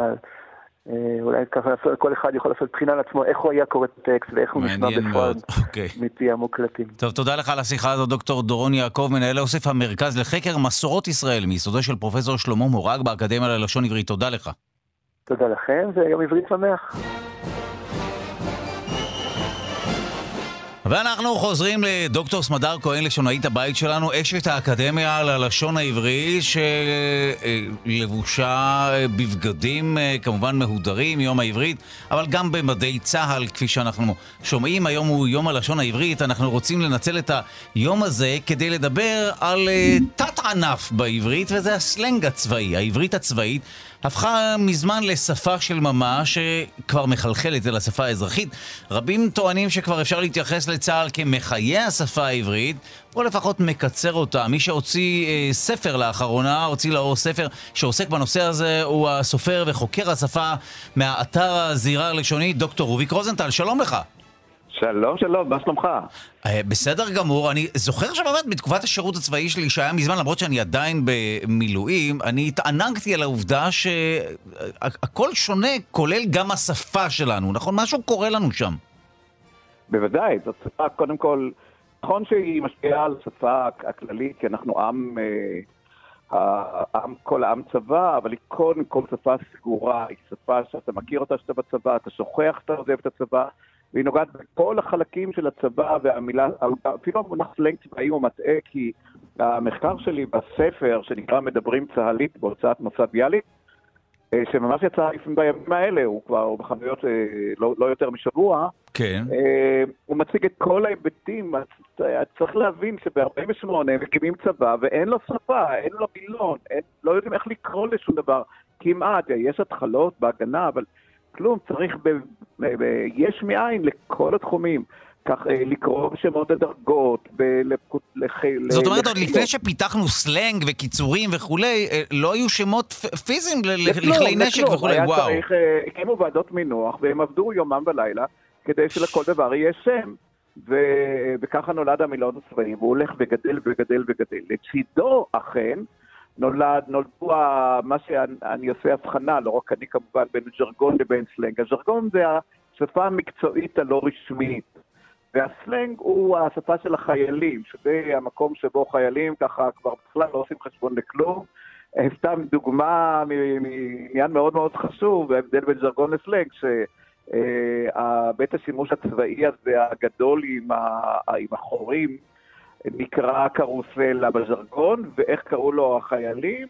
אה, אולי ככה כל אחד יכול לעשות בחינה לעצמו איך הוא היה קורא את הטקסט ואיך הוא נשמע בפועל מאוד, אוקיי. מפי המוקלטים. טוב, תודה לך על השיחה הזאת, דוקטור דורון יעקב, מנהל אוסף המרכז לחקר מסורות ישראל, מיסודו של פרופסור שלמה מורג באקדמיה ללשון עברית. תודה לך. תודה לכם, ויום עברית שמח. ואנחנו חוזרים לדוקטור סמדר כהן, לשונאית הבית שלנו, אשת האקדמיה ללשון העברי, שלבושה בבגדים אה, כמובן מהודרים, יום העברית, אבל גם במדי צה"ל, כפי שאנחנו שומעים. היום הוא יום הלשון העברית, אנחנו רוצים לנצל את היום הזה כדי לדבר על אה, תת-ענף בעברית, וזה הסלנג הצבאי, העברית הצבאית. הפכה מזמן לשפה של ממש, שכבר מחלחלת אל השפה האזרחית. רבים טוענים שכבר אפשר להתייחס לצה"ל כמחיה השפה העברית, או לפחות מקצר אותה. מי שהוציא אה, ספר לאחרונה, הוציא לאור ספר שעוסק בנושא הזה, הוא הסופר וחוקר השפה מהאתר הזירה הלשונית, דוקטור רוביק רוזנטל. שלום לך. שלום, שלום, מה שלומך? אה, בסדר גמור, אני זוכר שבאמת בתקופת השירות הצבאי שלי, שהיה מזמן, למרות שאני עדיין במילואים, אני התענגתי על העובדה שהכל שונה, כולל גם השפה שלנו, נכון? משהו קורה לנו שם. בוודאי, זאת שפה קודם כל נכון שהיא משפיעה על השפה הכללית, כי אנחנו עם, אה, העם, כל העם צבא, אבל היא קודם כל שפה סגורה, היא שפה שאתה מכיר אותה שאתה בצבא, אתה שוכח שאתה עוזב את הצבא, והיא נוגעת בכל החלקים של הצבא, והמילה, אפילו המונח סלנג צבאי הוא מטעה, כי המחקר שלי בספר, שנקרא מדברים צה"לית, בהוצאת מוסד ביאליק, אה, שממש יצא לפעמים בימים האלה, הוא כבר בחנויות אה, לא, לא יותר משבוע, כן. אה, הוא מציג את כל ההיבטים, צריך להבין שב-48 הם מקימים צבא ואין לו שפה, אין לו מילון, אין, לא יודעים איך לקרוא לשום דבר, כמעט, יש התחלות בהגנה, אבל כלום, צריך ב, ב, ב, יש מאין לכל התחומים. כך אה, לקרוא בשמות הדרגות, בלפקוד, לח... זאת אומרת, עוד. לפני שפיתחנו סלנג וקיצורים וכולי, אה, לא היו שמות פיזיים ל- לכלי נשק לכלום. וכולי, וואו. צריך, אה, הקימו ועדות מינוח, והם עבדו יומם ולילה, כדי שלכל דבר יהיה שם. ו... וככה נולד המילון הצבאי, והוא הולך וגדל וגדל וגדל. לצידו, אכן, נולד, נולדו מה שאני עושה הבחנה, לא רק אני כמובן, בין ז'רגון לבין סלנג. הז'רגון זה השפה המקצועית הלא רשמית. והסלנג הוא השפה של החיילים, שזה המקום שבו חיילים ככה כבר בכלל לא עושים חשבון לכלום. אה, סתם דוגמה מעניין מאוד מאוד חשוב, ההבדל בין ז'רגון לסלנג, שבית השימוש הצבאי הזה הגדול עם החורים נקרא קרוסלה בז'רגון, ואיך קראו לו החיילים?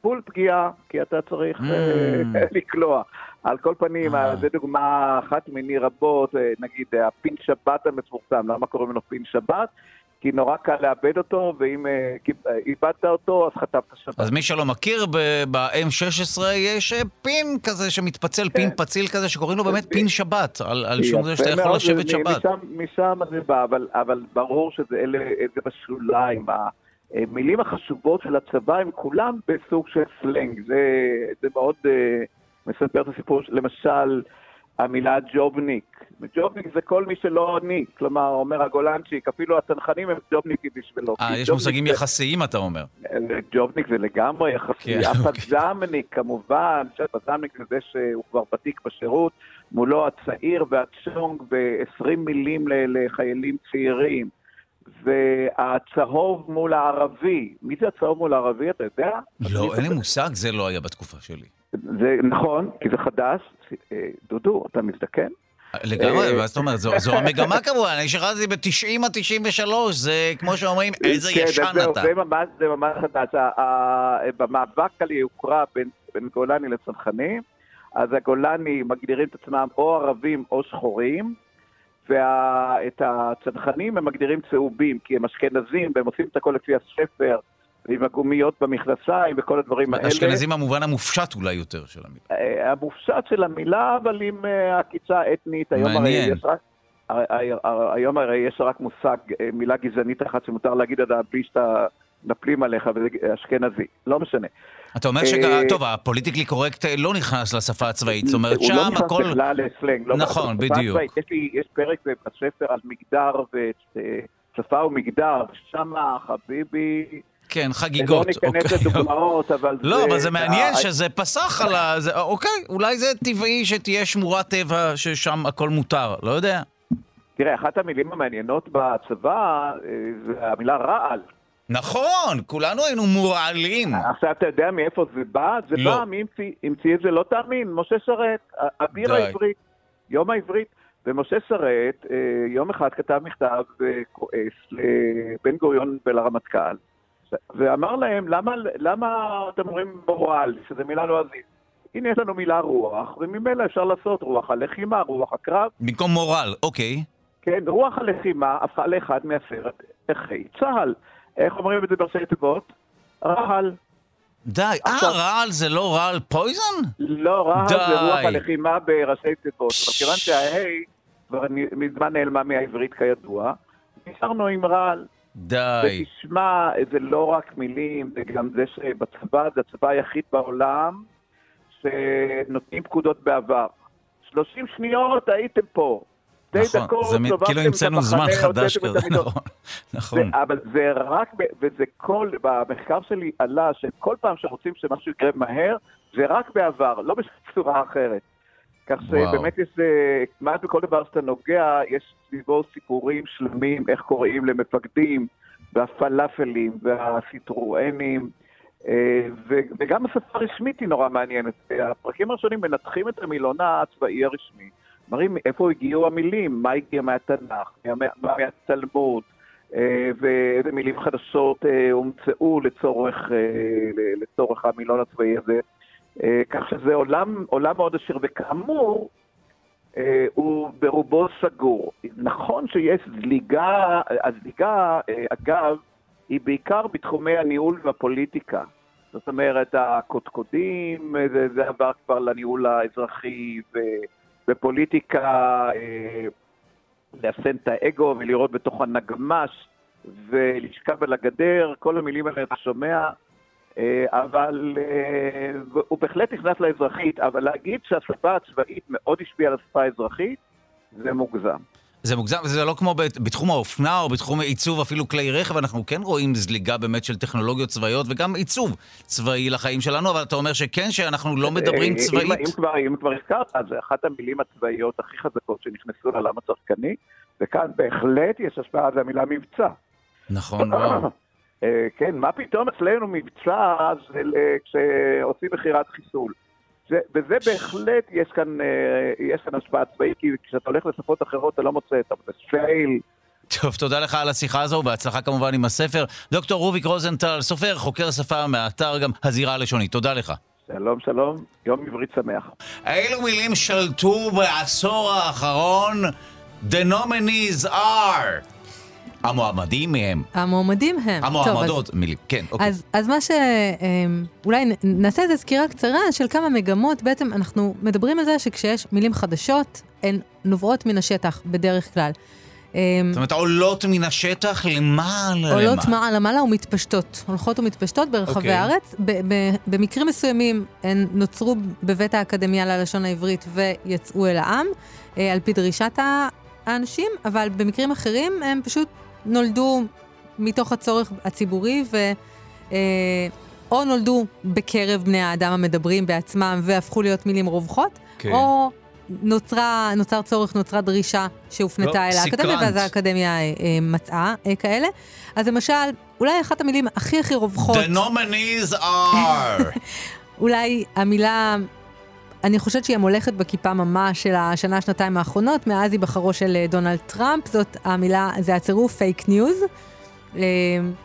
פול פגיעה, כי אתה צריך אה, לקלוע. על כל פנים, זו דוגמה אחת מיני רבות, אה, נגיד הפין שבת המפורסם, למה קוראים לו פין שבת? כי נורא קל לאבד אותו, ואם אה, אה, איבדת אותו, אז חטפת שבת. אז מי שלא מכיר, ב- ב-M16 יש אה, פין כזה שמתפצל, פין פציל כזה, שקוראים לו באמת פין שבת, על שום זה שאתה יכול לשבת שבת. משם, זה בא, אבל, ברור שזה בשוליים. המילים החשובות של הצבא הם כולם בסוג של סלנג. זה, מאוד מספר את הסיפור, של- למשל, המילה ג'ובניק. ג'ובניק זה כל מי שלא אני, כלומר, אומר הגולנצ'יק, אפילו הצנחנים הם ג'ובניקים בשבילו. אה, יש מושגים זה- יחסיים, אתה אומר. ג'ובניק זה לגמרי יחסי, כן, הפזמניק כמובן, שהפזמניק זה זה שהוא כבר ותיק בשירות, מולו הצעיר והצ'ונג ב-20 מילים לחיילים צעירים. והצהוב מול הערבי, מי זה הצהוב מול הערבי, אתה יודע? לא, אין לי מושג, זה לא היה בתקופה שלי. זה נכון, כי זה חדש. אה, דודו, אתה מזדקן? לגמרי, אה, מה זאת אומרת? זו- המגמה כמובן, אני שירתתי ב-90 עד 93, זה כמו שאומרים, איזה כן, ישן אתה. זה ממש, חדש. במאבק על היוקרה בין, בין גולני לצנחנים, אז הגולני מגדירים את עצמם או ערבים או שחורים, ואת הצנחנים הם מגדירים צהובים, כי הם אשכנזים, והם עושים את הכל לפי הספר, עם הגומיות במכנסיים וכל הדברים האלה. אשכנזים במובן המופשט אולי יותר של המילה. אה, המופשט של המילה, אבל עם אה, עקיצה אתנית. מעניין. הרי- היום הרי יש רק מושג, אה, מילה גזענית אחת שמותר להגיד עליה בלי שאתה מפלים עליך, וזה אשכנזי. לא משנה. אתה אומר אה, שגם, טוב, הפוליטיקלי קורקט אה, לא נכנס לשפה הצבאית, זאת אומרת, הוא לא שם נכנס הכל... בכלל לסלנג. לא נכון, בדיוק. יש פרק בספר על מגדר ושפה ומגדר, שם חביבי... כן, חגיגות. לא ניכנס אוקיי. לדוגמאות, אבל לא, אבל זה מעניין ה- שזה פסח על ה... זה- אוקיי, אולי זה טבעי שתהיה שמורת טבע ששם הכל מותר, לא יודע. תראה, אחת המילים המעניינות בצבא אה, זה המילה רעל. נכון, כולנו היינו מורעלים. עכשיו אתה יודע מאיפה זה בא? זה לא. בא, מי המציא- המציא את זה? לא תאמין, משה שרת, אביר די. העברית, יום העברית. ומשה שרת אה, יום אחד כתב מכתב אה, כועס לבן גוריון ולרמטכ"ל, ואמר להם, למה, למה אתם אומרים מורל, שזו מילה לא עזית? הנה יש לנו מילה רוח, וממילא אפשר לעשות רוח הלחימה, רוח הקרב. במקום מורל, אוקיי. כן, רוח הלחימה הפכה לאחד מעשרת ערכי צה"ל. איך אומרים את זה בראשי תיבות? רעל. די. אה, רעל זה לא רעל פויזן? לא, רעל. זה רוח הלחימה בראשי תיבות. אבל כיוון שההי כבר מזמן נעלמה מהעברית כידוע, נשארנו עם רעל. די. ותשמע, זה לא רק מילים, זה גם זה שבצבא, זה הצבא היחיד בעולם שנותנים פקודות בעבר. 30 שניות הייתם פה. שתי נכון, דקות, זה סובבתם כאילו המצאנו זמן חדש כזה. נכון, נכון. זה, אבל זה רק, וזה כל, במחקר שלי עלה שכל פעם שרוצים שמשהו יקרה מהר, זה רק בעבר, לא בצורה אחרת. כך. שבאמת יש, אה, כמעט בכל דבר שאתה נוגע, יש סביבו סיפורים שלמים, איך קוראים למפקדים, והפלאפלים, והסיטרואנים, אה, וגם השפה הרשמית היא נורא מעניינת. הפרקים הראשונים מנתחים את המילון הצבאי הרשמי, מראים איפה הגיעו המילים, מה הגיע מהתנ"ך, מה, מה מהתלמוד, אה, ואיזה מילים חדשות הומצאו לצורך, לצורך המילון הצבאי הזה. אה, כך שזה עולם, עולם מאוד עשיר, וכאמור, אה, הוא ברובו סגור. נכון שיש זליגה, הזליגה, אה, אגב, היא בעיקר בתחומי הניהול והפוליטיקה. זאת אומרת, הקודקודים, זה, זה עבר כבר לניהול האזרחי, ו, בפוליטיקה, אה, לאפסן את האגו ולראות בתוך הנגמ"ש ולשכב על הגדר, כל המילים האלה אתה שומע, אבל אה, הוא בהחלט נכנס לאזרחית, אבל להגיד שהשפה הצבאית מאוד השפיעה על השפה האזרחית, זה מוגזם. זה מוגזם, זה לא כמו בת- בתחום האופנה או בתחום עיצוב אפילו כלי רכב, אנחנו כן רואים זליגה באמת של טכנולוגיות צבאיות וגם עיצוב צבאי לחיים שלנו, אבל אתה אומר שכן, שאנחנו לא מדברים אה, צבאית. אם, אם, כבר, אם כבר הזכרת, אז זה אחת המילים הצבאיות הכי חזקות שנכנסו לעולם הצרכני, וכאן בהחלט יש השפעה, זה המילה מבצע. נכון, וואו. אה, כן, מה פתאום אצלנו מבצע ל- כשעושים מכירת חיסול. זה, וזה בהחלט, יש כאן, אה, יש כאן השפעה צבאית, כי כשאתה הולך לשפות אחרות אתה לא מוצא את זה פייל. טוב, תודה לך על השיחה הזו, בהצלחה כמובן עם הספר. דוקטור רוביק רוזנטל, סופר, חוקר שפה מהאתר גם הזירה הלשונית. תודה לך. שלום, שלום, יום עברית שמח. אילו מילים שלטו בעשור האחרון? The nominees are... המועמדים מהם. המועמדים הם. טוב, אז- המועמדות, מילים. כן, אוקיי. אז, אז מה ש... אמ, אולי נעשה איזו סקירה קצרה של כמה מגמות. בעצם אנחנו מדברים על זה שכשיש מילים חדשות, הן נובעות מן השטח, בדרך כלל. אמ, זאת אומרת, עולות מן השטח למעלה עולות. מעלה למעלה ומתפשטות, הולכות ומתפשטות ברחבי אוקיי. הארץ. ב- ב- במקרים מסוימים הן נוצרו בבית האקדמיה ללשון העברית ויצאו אל העם, אה, על פי דרישת האנשים, אבל במקרים אחרים הם פשוט נולדו מתוך הצורך הציבורי ו... אה, או נולדו בקרב בני האדם המדברים בעצמם והפכו להיות מילים רווחות, כן. או נוצרה, נוצר צורך, נוצרה דרישה שהופנתה לא, אל האקדמיה, סקרנט. ואז האקדמיה אה, אה, מצאה אה, כאלה. אז למשל, אולי אחת המילים הכי הכי רווחות, The nominees are... אולי המילה, אני חושבת שהיא המולכת בכיפה ממש של השנה, שנתיים האחרונות, מאז היבחרו של אה, דונלד טראמפ, זאת המילה, זה הצירוף פייק ניוז. אה,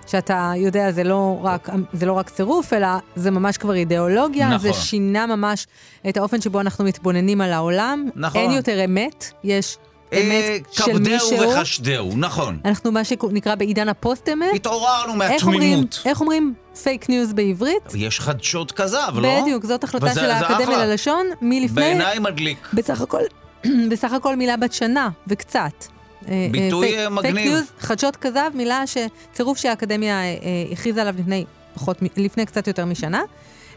שאתה יודע, זה לא, רק, זה לא רק צירוף, אלא זה ממש כבר אידיאולוגיה, נכון. זה שינה ממש את האופן שבו אנחנו מתבוננים על העולם. נכון. אין יותר אמת, יש אמת של כבדהו מישהו. וחשדהו, נכון. אנחנו מה שנקרא בעידן הפוסט-אמת. התעוררנו מהתמימות. איך אומרים fake news בעברית? יש חדשות כזב, לא? בדיוק, זאת החלטה של האקדמיה. ללשון מלפני... בעיניי מדליק. בסך הכל, בסך הכל מילה בת שנה וקצת. אה, ביטוי, אה, fake- אה, מגניב. fake news, חדשות כזב, מילה ש... צירוף שהאקדמיה אה, אה, הכריזה עליו לפני, פחות, לפני קצת יותר משנה.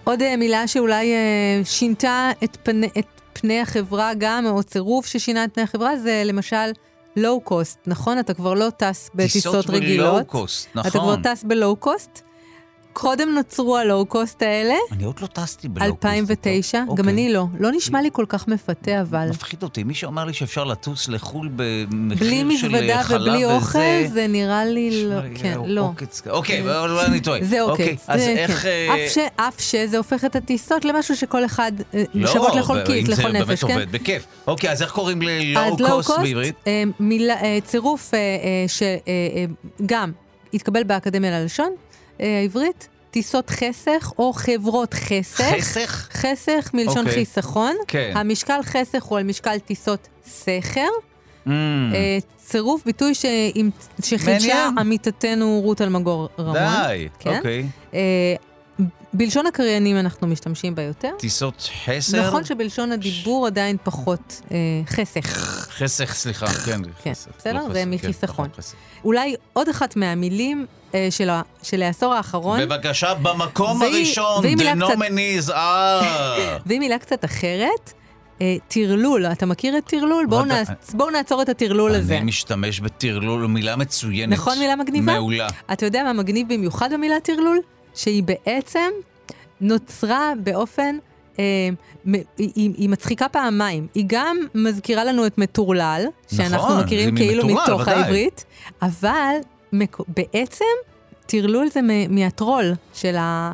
עוד אה, מילה שאולי אה, שינתה את פני, את פני החברה גם, או צירוף ששינה את פני החברה, זה למשל low cost, נכון? אתה כבר לא טס בטיסות רגילות. בלואו-קוסט, אתה כבר נכון. טס ב low cost. קודם נוצרו ה low cost האלה, אני עוד לא טסתי בלואו-קוסט. 2009, גם אוקיי. אני לא. לא נשמע לי כל כך מפתה, אבל... מפחיד אותי, מי שאומר לי שאפשר לטוס לחו"ל במחיר בלי של מזוודה חלב ובלי וזה... אוכל, זה נראה לי לא, כן, אה, לא. אוקיי, אבל אולי אני טועה. זה אוקיי, אז זה איך... כן. אה, אף שזה הופך את הטיסות למשהו שכל אחד, אה, לא, שוות לכל כיס, אם לכל זה נפש, באמת כן? עובד בכיף. אוקיי, אז איך קוראים אז ללואו לואו קוסט בעברית? אה, אה, צירוף אה, אה, שגם התקבל באקדמיה ללשון אה, העברית, טיסות חסך או חברות חסך. חסך? חסך מלשון אוקיי. חיסכון. כן. המשקל חסך הוא על משקל טיסות סכר. Mm. אה, צירוף ביטוי שחידשה. עמיתתנו רות אלמגור רמון. די, כן? אוקיי. בלשון הקריינים אנחנו משתמשים בה יותר. טיסות חסר? נכון שבלשון הדיבור עדיין פחות אה, חסך. חסך, סליחה, כן. כן, חסך, בסדר? לא זה חסך, כן, מחיסכון. חסך. אולי עוד אחת מהמילים אה, של ה- של העשור האחרון, בבקשה, במקום והיא- הראשון, והיא the nominees are... והיא מילה קצת אחרת, אה, טרלול. אתה מכיר את טרלול? בואו אתה- בואו נעצור את הטרלול הזה. אני משתמש בטרלול, מילה מצוינת. נכון מילה מגניבה? מעולה. אתה יודע מה מגניב במיוחד במילה טרלול? שהיא בעצם נוצרה באופן אה, היא, היא, מצחיקה פעמיים. היא גם מזכירה לנו את מטורלל, שאנחנו נכון, מכירים כאילו ממטורלל, מתוך ודאי. העברית, אבל מק- בעצם טרלול זה מ- מהטרול של, ה,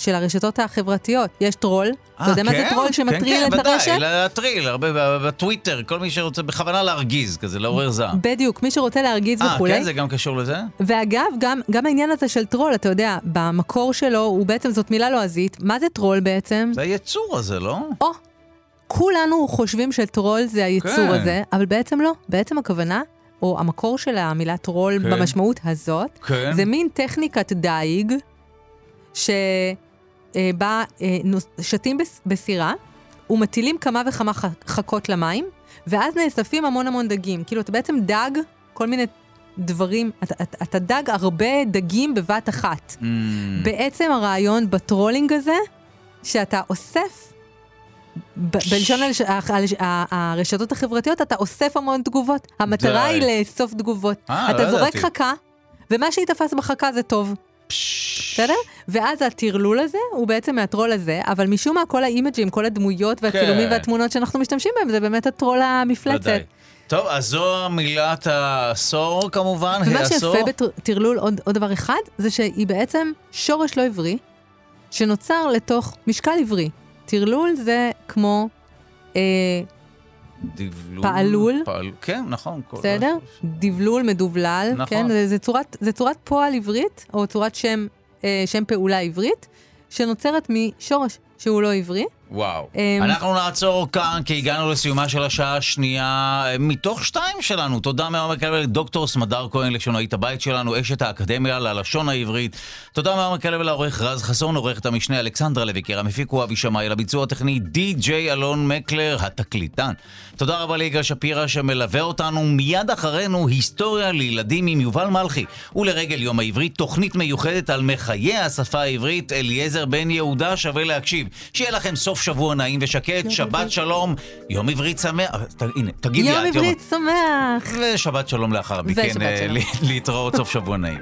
של הרשתות החברתיות. יש טרול, אתה יודע מה זה טרול שמטריל את כן, הרשת? ודאי, להטריל, הרבה בטוויטר, כל מי שרוצה בכוונה להרגיז, כזה, לעורר זעם. בדיוק, מי שרוצה להרגיז אה, וכולי. כן, זה גם קשור לזה? ואגב, גם, גם העניין הזה של טרול, אתה יודע, במקור שלו, הוא בעצם, זאת מילה לועזית. מה זה טרול בעצם? זה היצור הזה, לא? או, כולנו חושבים שטרול זה היצור כן. הזה, אבל בעצם לא. בעצם הכוונה, או המקור של המילה טרול כן. במשמעות הזאת, כן. זה מין טכניקת דייג, שבה שטים בס- בסירה, ומטילים כמה וכמה חכות למים, ואז נאספים המון המון דגים. כאילו, אתה בעצם דג כל מיני דברים, אתה, אתה, אתה דג הרבה דגים בבת אחת. Mm. בעצם הרעיון ב trolling הזה, שאתה אוסף, ב- בלשון הלש- הלש- ה- הרשתות החברתיות, אתה אוסף המון תגובות. המטרה די. היא לאסוף תגובות. אה, אתה לא זורק ידעתי. חכה, ומה שיתפס בחכה זה טוב. בסדר? ואז הטרלול הזה הוא בעצם מהטרול הזה, אבל משום מה כל האימג'ים, כל הדמויות והצילומים כן. והתמונות שאנחנו משתמשים בהם, זה באמת הטרול המפלצת. ודאי. טוב, אז זו מילת העשור כמובן, ומה העשור. שיפה בטרלול, עוד, עוד דבר אחד, זה שהיא בעצם שורש לא עברי, שנוצר לתוך משקל עברי. טרלול זה כמו, אה, דבלול, פעלול. פעל... כן, נכון. בסדר? דבלול מדובלל, נכון. כן? זה, זה, צורת, זה צורת פועל עברית, או צורת שם, אה, שם פעולה עברית, שנוצרת משורש שהוא לא עברי. וואו. אמ, אנחנו נעצור כאן, כי הגענו לסיומה של השעה השנייה, אה, מתוך שתיים שלנו. תודה מעומק הלב לדוקטור סמדר כהן, לשונאית הבית שלנו, אשת האקדמיה ללשון העברית. תודה מעומק הלב לעורך רז חסון, עורכת המשנה אלכסנדרה לויקר, המפיק הוא אבי שמאי, לביצוע הטכני די.ג'יי אלון מקלר, התקליטן. תודה רבה ליגאל שפירא שמלווה אותנו. מיד אחרינו, היסטוריה לילדים עם יובל מלכי. ולרגל יום העברית, תוכנית מיוחדת על מחיי השפה העברית, אליעזר בן יהודה, שווה להקשיב. שיהיה לכם סוף שבוע נעים ושקט, שבת שלום, יום עברית שמח. ת- הנה, תגידי יום את עברית שמח! ושבת שלום לאחר מכן. אה. להתראות סוף שבוע נעים.